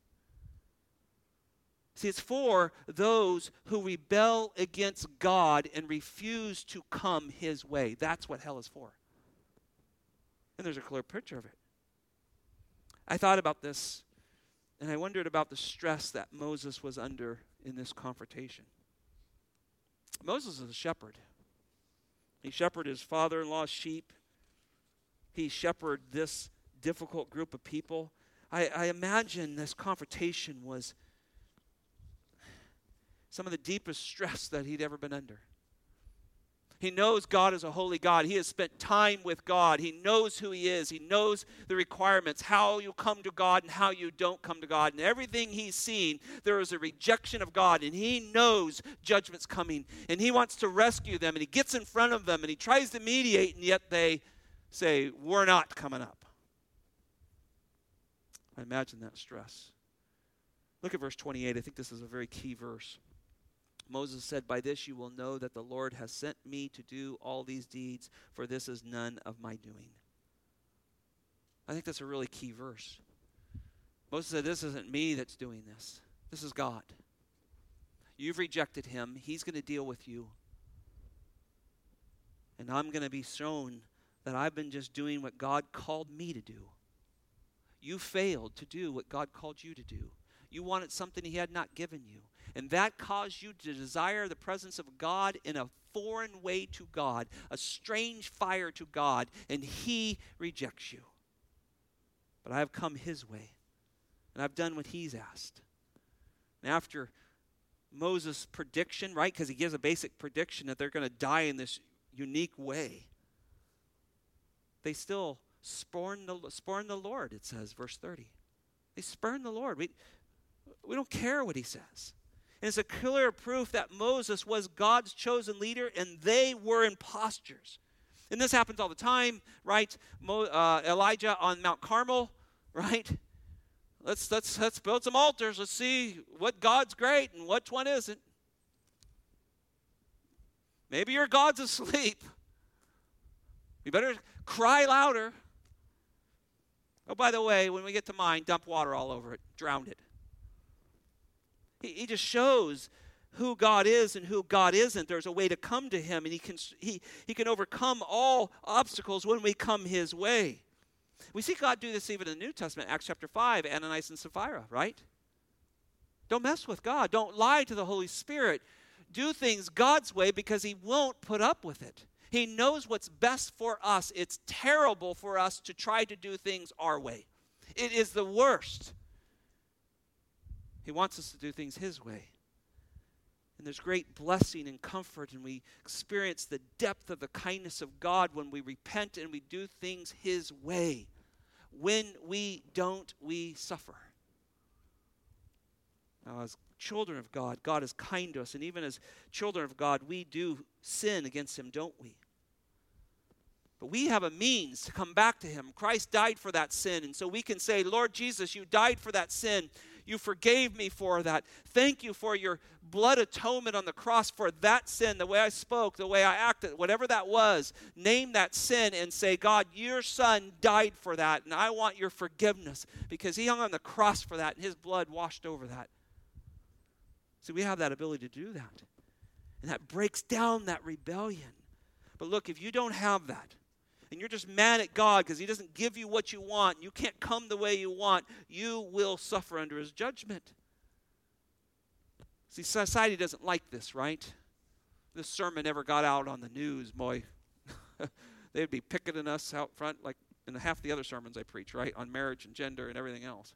See, it's for those who rebel against God and refuse to come his way. That's what hell is for. And there's a clear picture of it. I thought about this and I wondered about the stress that Moses was under in this confrontation. Moses is a shepherd. He shepherded his father in law's sheep, he shepherded this difficult group of people. I, I imagine this confrontation was some of the deepest stress that he'd ever been under. He knows God is a holy God. He has spent time with God. He knows who He is. He knows the requirements, how you come to God and how you don't come to God. And everything He's seen, there is a rejection of God. And He knows judgment's coming. And He wants to rescue them. And He gets in front of them and He tries to mediate, and yet they say, We're not coming up. I imagine that stress. Look at verse 28. I think this is a very key verse. Moses said, By this you will know that the Lord has sent me to do all these deeds, for this is none of my doing. I think that's a really key verse. Moses said, This isn't me that's doing this, this is God. You've rejected him, he's going to deal with you. And I'm going to be shown that I've been just doing what God called me to do. You failed to do what God called you to do. You wanted something he had not given you. And that caused you to desire the presence of God in a foreign way to God, a strange fire to God, and He rejects you. But I have come His way, and I've done what He's asked. And after Moses' prediction, right, because he gives a basic prediction that they're going to die in this unique way, they still spurn the, spurn the Lord, it says, verse 30. They spurn the Lord. We, we don't care what he says. And it's a clear proof that Moses was God's chosen leader and they were imposters. And this happens all the time, right? Mo, uh, Elijah on Mount Carmel, right? Let's, let's, let's build some altars. Let's see what God's great and which one isn't. Maybe your God's asleep. You better cry louder. Oh, by the way, when we get to mine, dump water all over it, drown it. He, he just shows who God is and who God isn't. There's a way to come to Him, and He can, he, he can overcome all obstacles when we come His way. We see God do this even in the New Testament, Acts chapter 5, Ananias and Sapphira, right? Don't mess with God. Don't lie to the Holy Spirit. Do things God's way because He won't put up with it. He knows what's best for us. It's terrible for us to try to do things our way, it is the worst. He wants us to do things His way. And there's great blessing and comfort, and we experience the depth of the kindness of God when we repent and we do things His way. When we don't, we suffer. Now, as children of God, God is kind to us, and even as children of God, we do sin against Him, don't we? But we have a means to come back to Him. Christ died for that sin, and so we can say, Lord Jesus, you died for that sin. You forgave me for that. Thank you for your blood atonement on the cross for that sin, the way I spoke, the way I acted, whatever that was. Name that sin and say, God, your son died for that, and I want your forgiveness because he hung on the cross for that, and his blood washed over that. See, we have that ability to do that. And that breaks down that rebellion. But look, if you don't have that, and you're just mad at God because He doesn't give you what you want, you can't come the way you want, you will suffer under His judgment. See, society doesn't like this, right? This sermon never got out on the news, boy. They'd be picketing us out front like in half the other sermons I preach, right? On marriage and gender and everything else.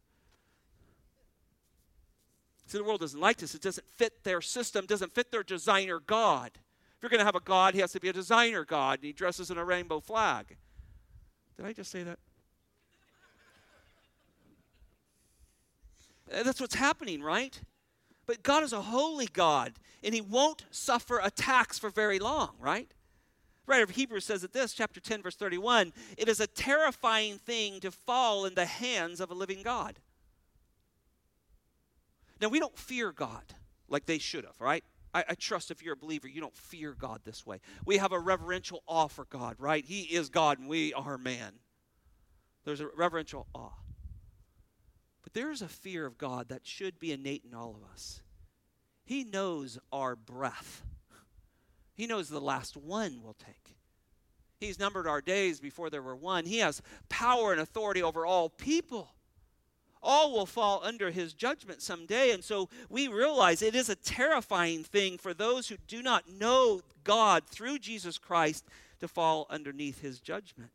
See, the world doesn't like this. It doesn't fit their system, doesn't fit their designer God. If you're going to have a God, he has to be a designer God, and he dresses in a rainbow flag. Did I just say that? Uh, that's what's happening, right? But God is a holy God, and he won't suffer attacks for very long, right? The writer of Hebrews says it this, chapter 10, verse 31 It is a terrifying thing to fall in the hands of a living God. Now, we don't fear God like they should have, right? I, I, trust if you're a believer, you don't fear God this way. We have a reverential awe for God, right? He is God and we are man. There's a reverential awe. But there's a fear of God that should be innate in all of us. He knows our breath, He knows the last one we'll take. He's numbered our days before there were one. He has power and authority over all people all will fall under his judgment someday. And so we realize it is a terrifying thing for those who do not know God through Jesus Christ to fall underneath his judgment.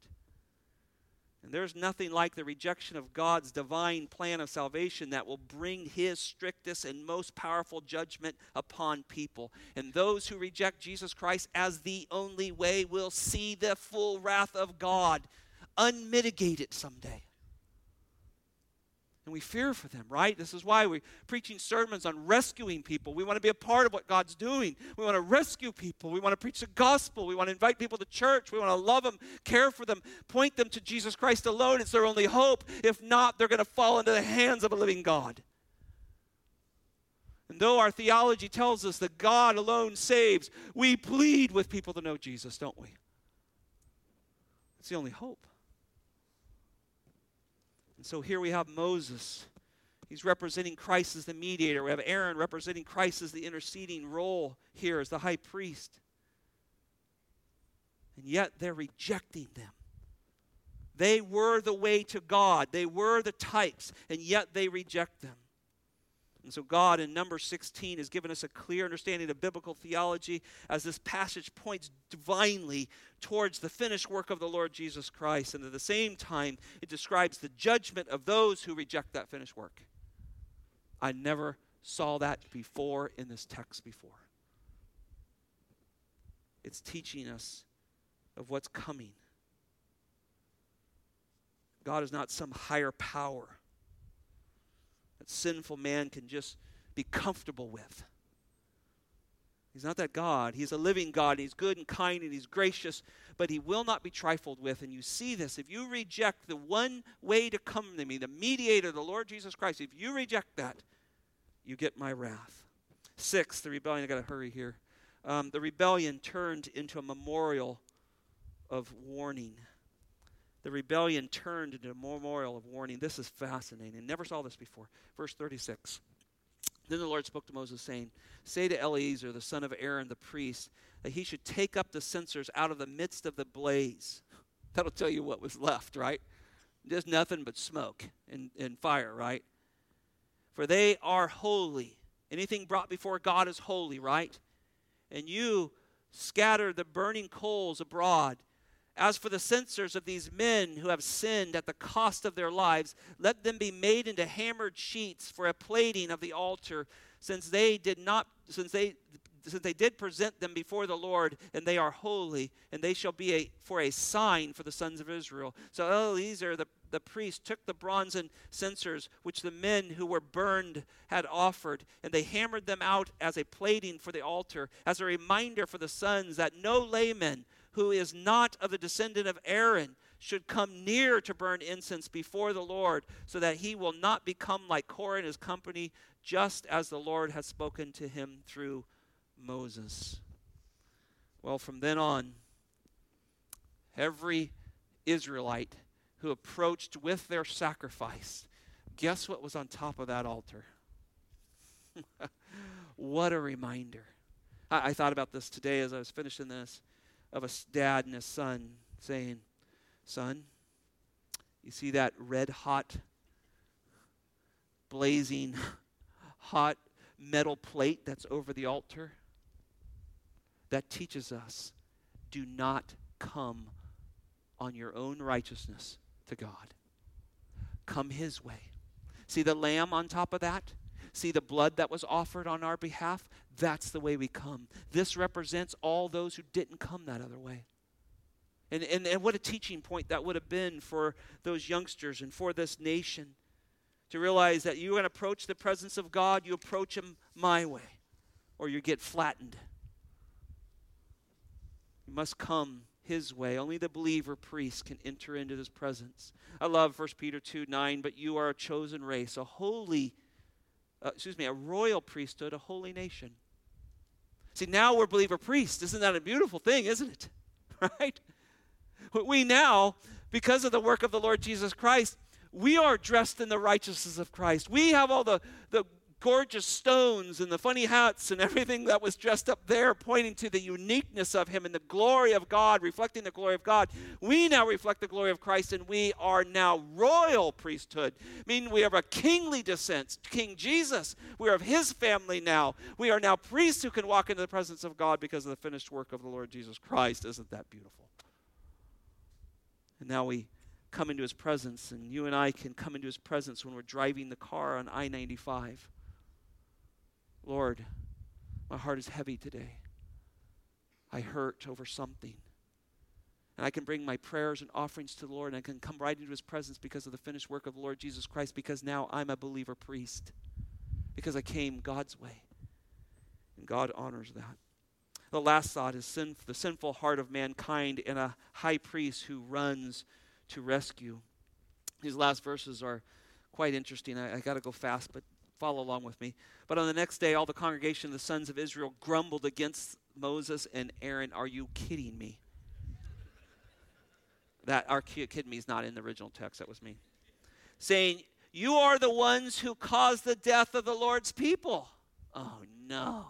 And there's nothing like the rejection of God's divine plan of salvation that will bring his strictest and most powerful judgment upon people. And those who reject Jesus Christ as the only way will see the full wrath of God, unmitigated someday. And we fear for them, right? This is why we're preaching sermons on rescuing people. We want to be a part of what God's doing. We want to rescue people. We want to preach the gospel. We want to invite people to church. We want to love them, care for them, point them to Jesus Christ alone. It's their only hope. If not, they're going to fall into the hands of a living God. And though our theology tells us that God alone saves, we plead with people to know Jesus, don't we? It's the only hope. And so here we have Moses. He's representing Christ as the mediator. We have Aaron representing Christ as the interceding role here as the high priest. And yet they're rejecting them. They were the way to God, they were the types, and yet they reject them. And so, God in number 16 has given us a clear understanding of biblical theology as this passage points divinely towards the finished work of the Lord Jesus Christ. And at the same time, it describes the judgment of those who reject that finished work. I never saw that before in this text before. It's teaching us of what's coming. God is not some higher power that sinful man can just be comfortable with. He's not that God. He's a living God. He's good and kind and he's gracious, but he will not be trifled with. And you see this. If you reject the one way to come to me, the mediator, the Lord Jesus Christ, if you reject that, you get my wrath. Six, the rebellion. I got to hurry here. Um, the rebellion turned into a memorial of warning the rebellion turned into a memorial of warning. This is fascinating. Never saw this before. Verse 36. Then the Lord spoke to Moses, saying, Say to Eleazar, the son of Aaron, the priest, that he should take up the censers out of the midst of the blaze. That'll tell you what was left, right? Just nothing but smoke and, and fire, right? For they are holy. Anything brought before God is holy, right? And you scatter the burning coals abroad as for the censers of these men who have sinned at the cost of their lives, let them be made into hammered sheets for a plating of the altar, since they did not since they since they did present them before the Lord, and they are holy, and they shall be a, for a sign for the sons of Israel. So oh, Eleazar the, the priest took the bronzen censers which the men who were burned had offered, and they hammered them out as a plating for the altar, as a reminder for the sons that no layman who is not of the descendant of Aaron should come near to burn incense before the Lord, so that he will not become like Korah and his company, just as the Lord has spoken to him through Moses. Well, from then on, every Israelite who approached with their sacrifice, guess what was on top of that altar? what a reminder. I, I, thought about this today as I was finishing this of a dad and a son saying, Son, you see that red hot, blazing, hot metal plate that's over the altar? That teaches us do not come on your own righteousness to God. Come His way. See the lamb on top of that? See the blood that was offered on our behalf? That's the way we come. This represents all those who didn't come that other way. And, and, and what a teaching point that would have been for those youngsters and for this nation to realize that you're going to approach the presence of God, you approach Him my way, or you get flattened. You must come his way. Only the believer priest can enter into his presence. I love 1 Peter 2 9, but you are a chosen race, a holy, uh, excuse me, a royal priesthood, a holy nation. See, now we're believer priests. Isn't that a beautiful thing, isn't it? Right? We now, because of the work of the Lord Jesus Christ, we are dressed in the righteousness of Christ. We have all the, the gorgeous stones and the funny hats and everything that was dressed up there, pointing to the uniqueness of Him and the glory of God, reflecting the glory of God. We now reflect the glory of Christ, and we are now royal priesthood, meaning we have a kingly descent. King Jesus, we are of His family now. We are now priests who can walk into the presence of God because of the finished work of the Lord Jesus Christ. Isn't that beautiful? And now we come into his presence, and you and I can come into his presence when we're driving the car on I 95. Lord, my heart is heavy today. I hurt over something. And I can bring my prayers and offerings to the Lord, and I can come right into his presence because of the finished work of the Lord Jesus Christ, because now I'm a believer priest, because I came God's way. And God honors that. The last thought is sin, the sinful heart of mankind and a high priest who runs to rescue. These last verses are quite interesting. I, I got to go fast, but follow along with me. But on the next day, all the congregation of the sons of Israel grumbled against Moses and Aaron. Are you kidding me? That our kidding me is not in the original text. That was me. Saying, You are the ones who caused the death of the Lord's people. Oh, no.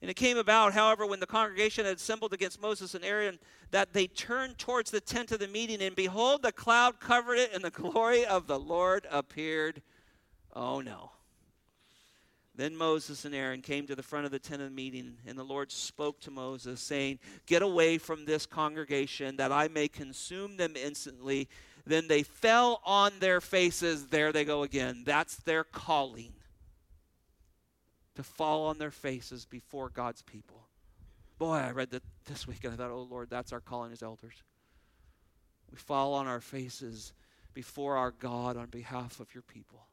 And it came about, however, when the congregation had assembled against Moses and Aaron, that they turned towards the tent of the meeting, and behold, the cloud covered it, and the glory of the Lord appeared. Oh no. Then Moses and Aaron came to the front of the tent of the meeting, and the Lord spoke to Moses, saying, Get away from this congregation, that I may consume them instantly. Then they fell on their faces. There they go again. That's their calling to fall on their faces before God's people. Boy, I read that this week and I thought, oh Lord, that's our calling as elders. We fall on our faces before our God on behalf of your people.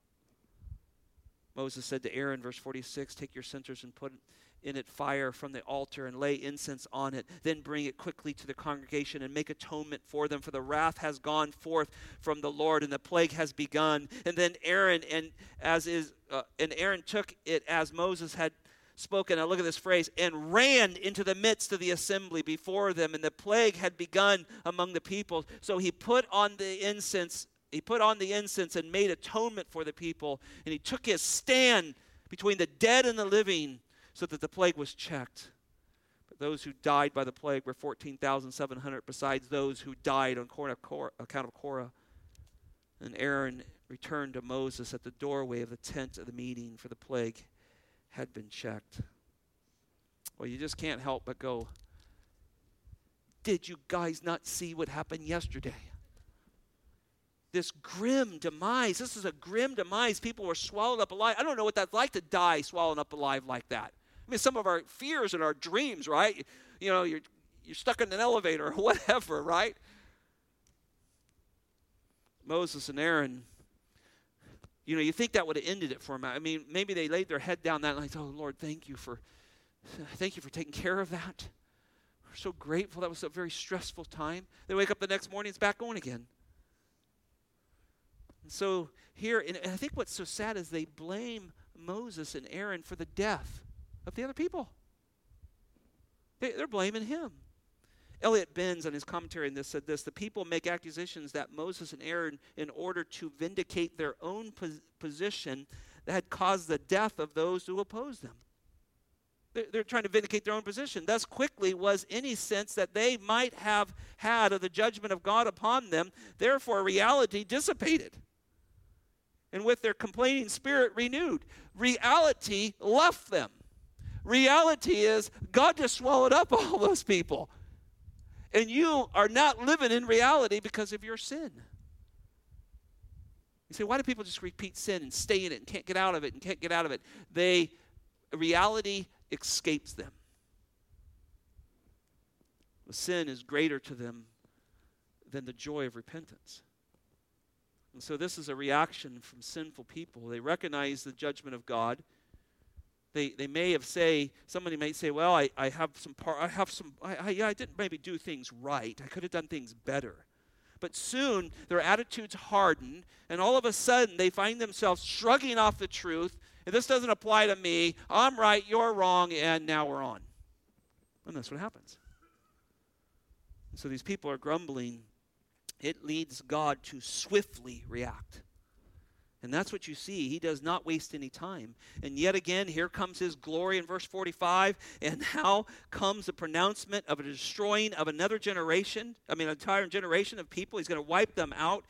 Moses said to Aaron, verse 46, Take your censers and put in it fire from the altar and lay incense on it. Then bring it quickly to the congregation and make atonement for them, for the wrath has gone forth from the Lord and the plague has begun. And then Aaron and as is uh, and Aaron took it as Moses had spoken. Now look at this phrase and ran into the midst of the assembly before them, and the plague had begun among the people. So he put on the incense. He put on the incense and made atonement for the people, and he took his stand between the dead and the living so that the plague was checked. But those who died by the plague were 14,700, besides those who died on account of Korah. And Aaron returned to Moses at the doorway of the tent of the meeting, for the plague had been checked. Well, you just can't help but go, Did you guys not see what happened yesterday? This grim demise. This is a grim demise. People were swallowed up alive. I don't know what that's like to die swallowed up alive like that. I mean, some of our fears and our dreams, right? You know, you're, you're stuck in an elevator or whatever, right? Moses and Aaron, you know, you think that would have ended it for them. I mean, maybe they laid their head down that night, oh, Lord, thank you for, thank you for taking care of that. We're so grateful. That was a very stressful time. They wake up the next morning, it's back going again. And so here, and I think what's so sad is they blame Moses and Aaron for the death of the other people. They, they're blaming him. Elliott Binns, on his commentary on this, said this The people make accusations that Moses and Aaron, in order to vindicate their own pos- position, had caused the death of those who opposed them. They're trying to vindicate their own position. Thus, quickly was any sense that they might have had of the judgment of God upon them, therefore, reality dissipated. And with their complaining spirit renewed, reality left them. Reality is, God just swallowed up all those people. And you are not living in reality because of your sin. You say, why do people just repeat sin and stay in it and can't get out of it and can't get out of it? They reality escapes them. The sin is greater to them than the joy of repentance. And so this is a reaction from sinful people. They recognize the judgment of God. They, they may have say somebody may say well i, I have some part i have some I, I, yeah, I didn't maybe do things right. I could have done things better. But soon their attitudes harden and all of a sudden they find themselves shrugging off the truth and this doesn't apply to me i'm right you're wrong and now we're on. And that's what happens. So these people are grumbling it leads god to swiftly react and that's what you see. He does not waste any time. And yet again, here comes his glory in verse 45. And now comes the pronouncement of a destroying of another generation. I mean, an entire generation of people. He's going to wipe them out.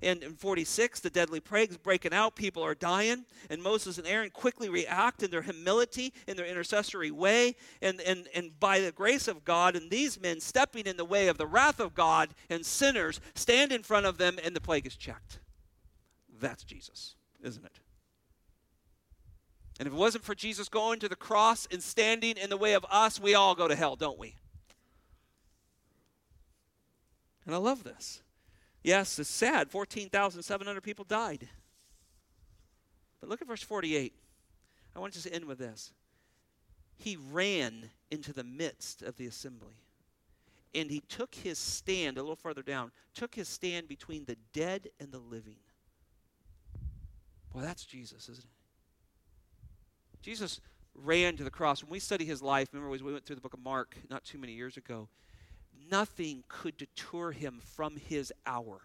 And in 46, the deadly plague's breaking out. People are dying. And Moses and Aaron quickly react in their humility, in their intercessory way. And, and, and by the grace of God, and these men stepping in the way of the wrath of God and sinners stand in front of them, and the plague is checked. That's Jesus, isn't it? And if it wasn't for Jesus going to the cross and standing in the way of us, we all go to hell, don't we? And I love this. Yes, it's sad. 14,700 people died. But look at verse 48. I want to just end with this. He ran into the midst of the assembly, and he took his stand a little further down, took his stand between the dead and the living. Well, that's Jesus, isn't it? Jesus ran to the cross. When we study his life, remember we went through the book of Mark not too many years ago, nothing could deter him from his hour.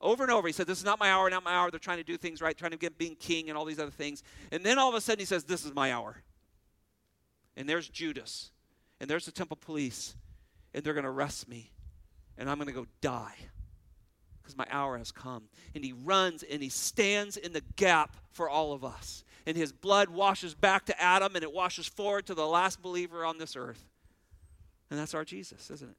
Over and over, he said, This is not my hour, not my hour. They're trying to do things right, trying to get being king and all these other things. And then all of a sudden, he says, This is my hour. And there's Judas, and there's the temple police, and they're going to arrest me, and I'm going to go die because my hour has come. And he runs and he stands in the gap for all of us. And his blood washes back to Adam, and it washes forward to the last believer on this earth. And that's our Jesus, isn't it?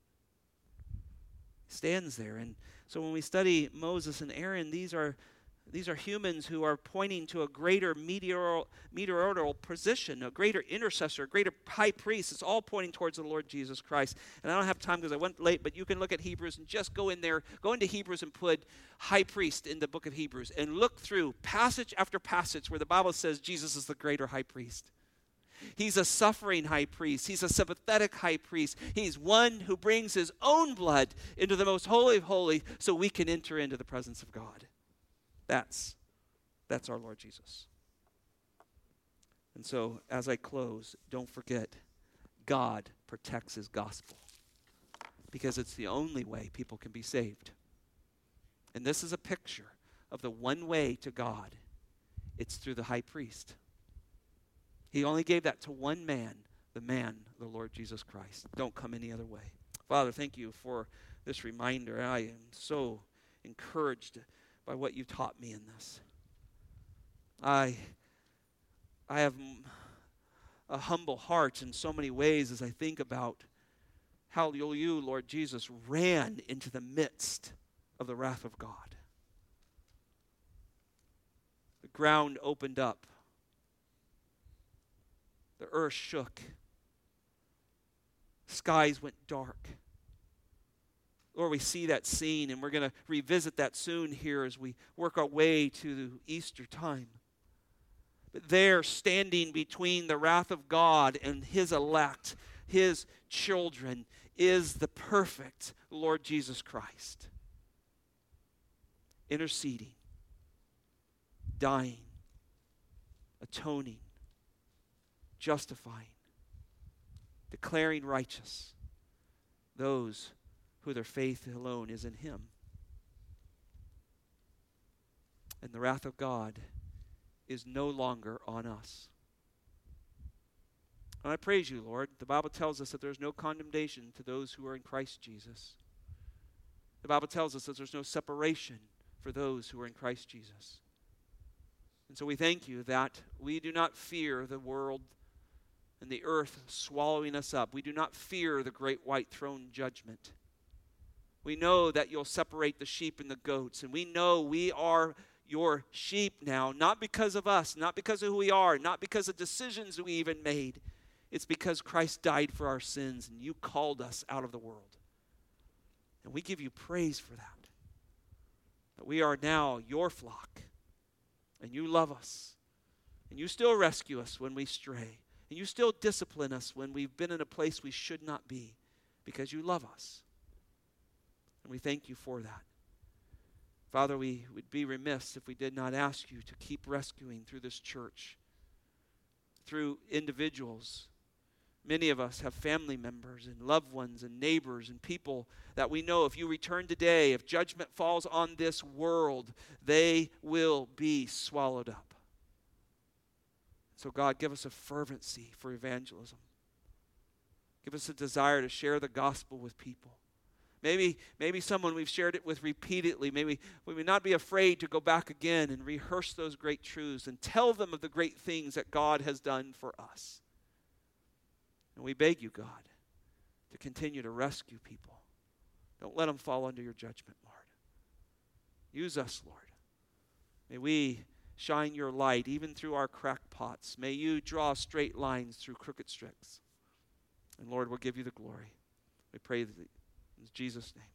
He stands there. And so when we study Moses and Aaron, these are these are humans who are pointing to a greater mediatorial position, a greater intercessor, a greater high priest. It's all pointing towards the Lord Jesus Christ. And I don't have time because I went late, but you can look at Hebrews and just go in there, go into Hebrews and put high priest in the book of Hebrews and look through passage after passage where the Bible says Jesus is the greater high priest. He's a suffering high priest. He's a sympathetic high priest. He's one who brings his own blood into the most holy of holy so we can enter into the presence of God. That's that's our Lord Jesus. And so as I close, don't forget God protects his gospel because it's the only way people can be saved. And this is a picture of the one way to God. It's through the high priest. He only gave that to one man, the man, the Lord Jesus Christ. Don't come any other way. Father, thank you for this reminder. I am so encouraged by what you taught me in this. I I have a humble heart in so many ways as I think about how you, Lord Jesus, ran into the midst of the wrath of God. The ground opened up the earth shook, skies went dark. Lord, we see that scene, and we're going to revisit that soon here as we work our way to Easter time. But there, standing between the wrath of God and His elect, His children, is the perfect Lord Jesus Christ. Interceding, dying, atoning, justifying, declaring righteous those who their faith alone is in Him. And the wrath of God is no longer on us. And I praise you, Lord. The Bible tells us that there's no condemnation to those who are in Christ Jesus. The Bible tells us that there's no separation for those who are in Christ Jesus. And so we thank you that we do not fear the world and the earth swallowing us up. We do not fear the great white throne judgment. We know that you'll separate the sheep and the goats, and we know we are your sheep now, not because of us, not because of who we are, not because of decisions we even made. It's because Christ died for our sins and you called us out of the world. And we give you praise for that. That we are now your flock, and you love us, and you still rescue us when we stray. And you still discipline us when we've been in a place we should not be because you love us. And we thank you for that. Father, we would be remiss if we did not ask you to keep rescuing through this church, through individuals. Many of us have family members and loved ones and neighbors and people that we know if you return today, if judgment falls on this world, they will be swallowed up. So, God, give us a fervency for evangelism. Give us a desire to share the gospel with people. Maybe, maybe someone we've shared it with repeatedly. Maybe we may not be afraid to go back again and rehearse those great truths and tell them of the great things that God has done for us. And we beg you, God, to continue to rescue people. Don't let them fall under your judgment, Lord. Use us, Lord. May we shine your light even through our crackpots. May you draw straight lines through crooked sticks. And Lord, we'll give you the glory. We pray in Jesus' name.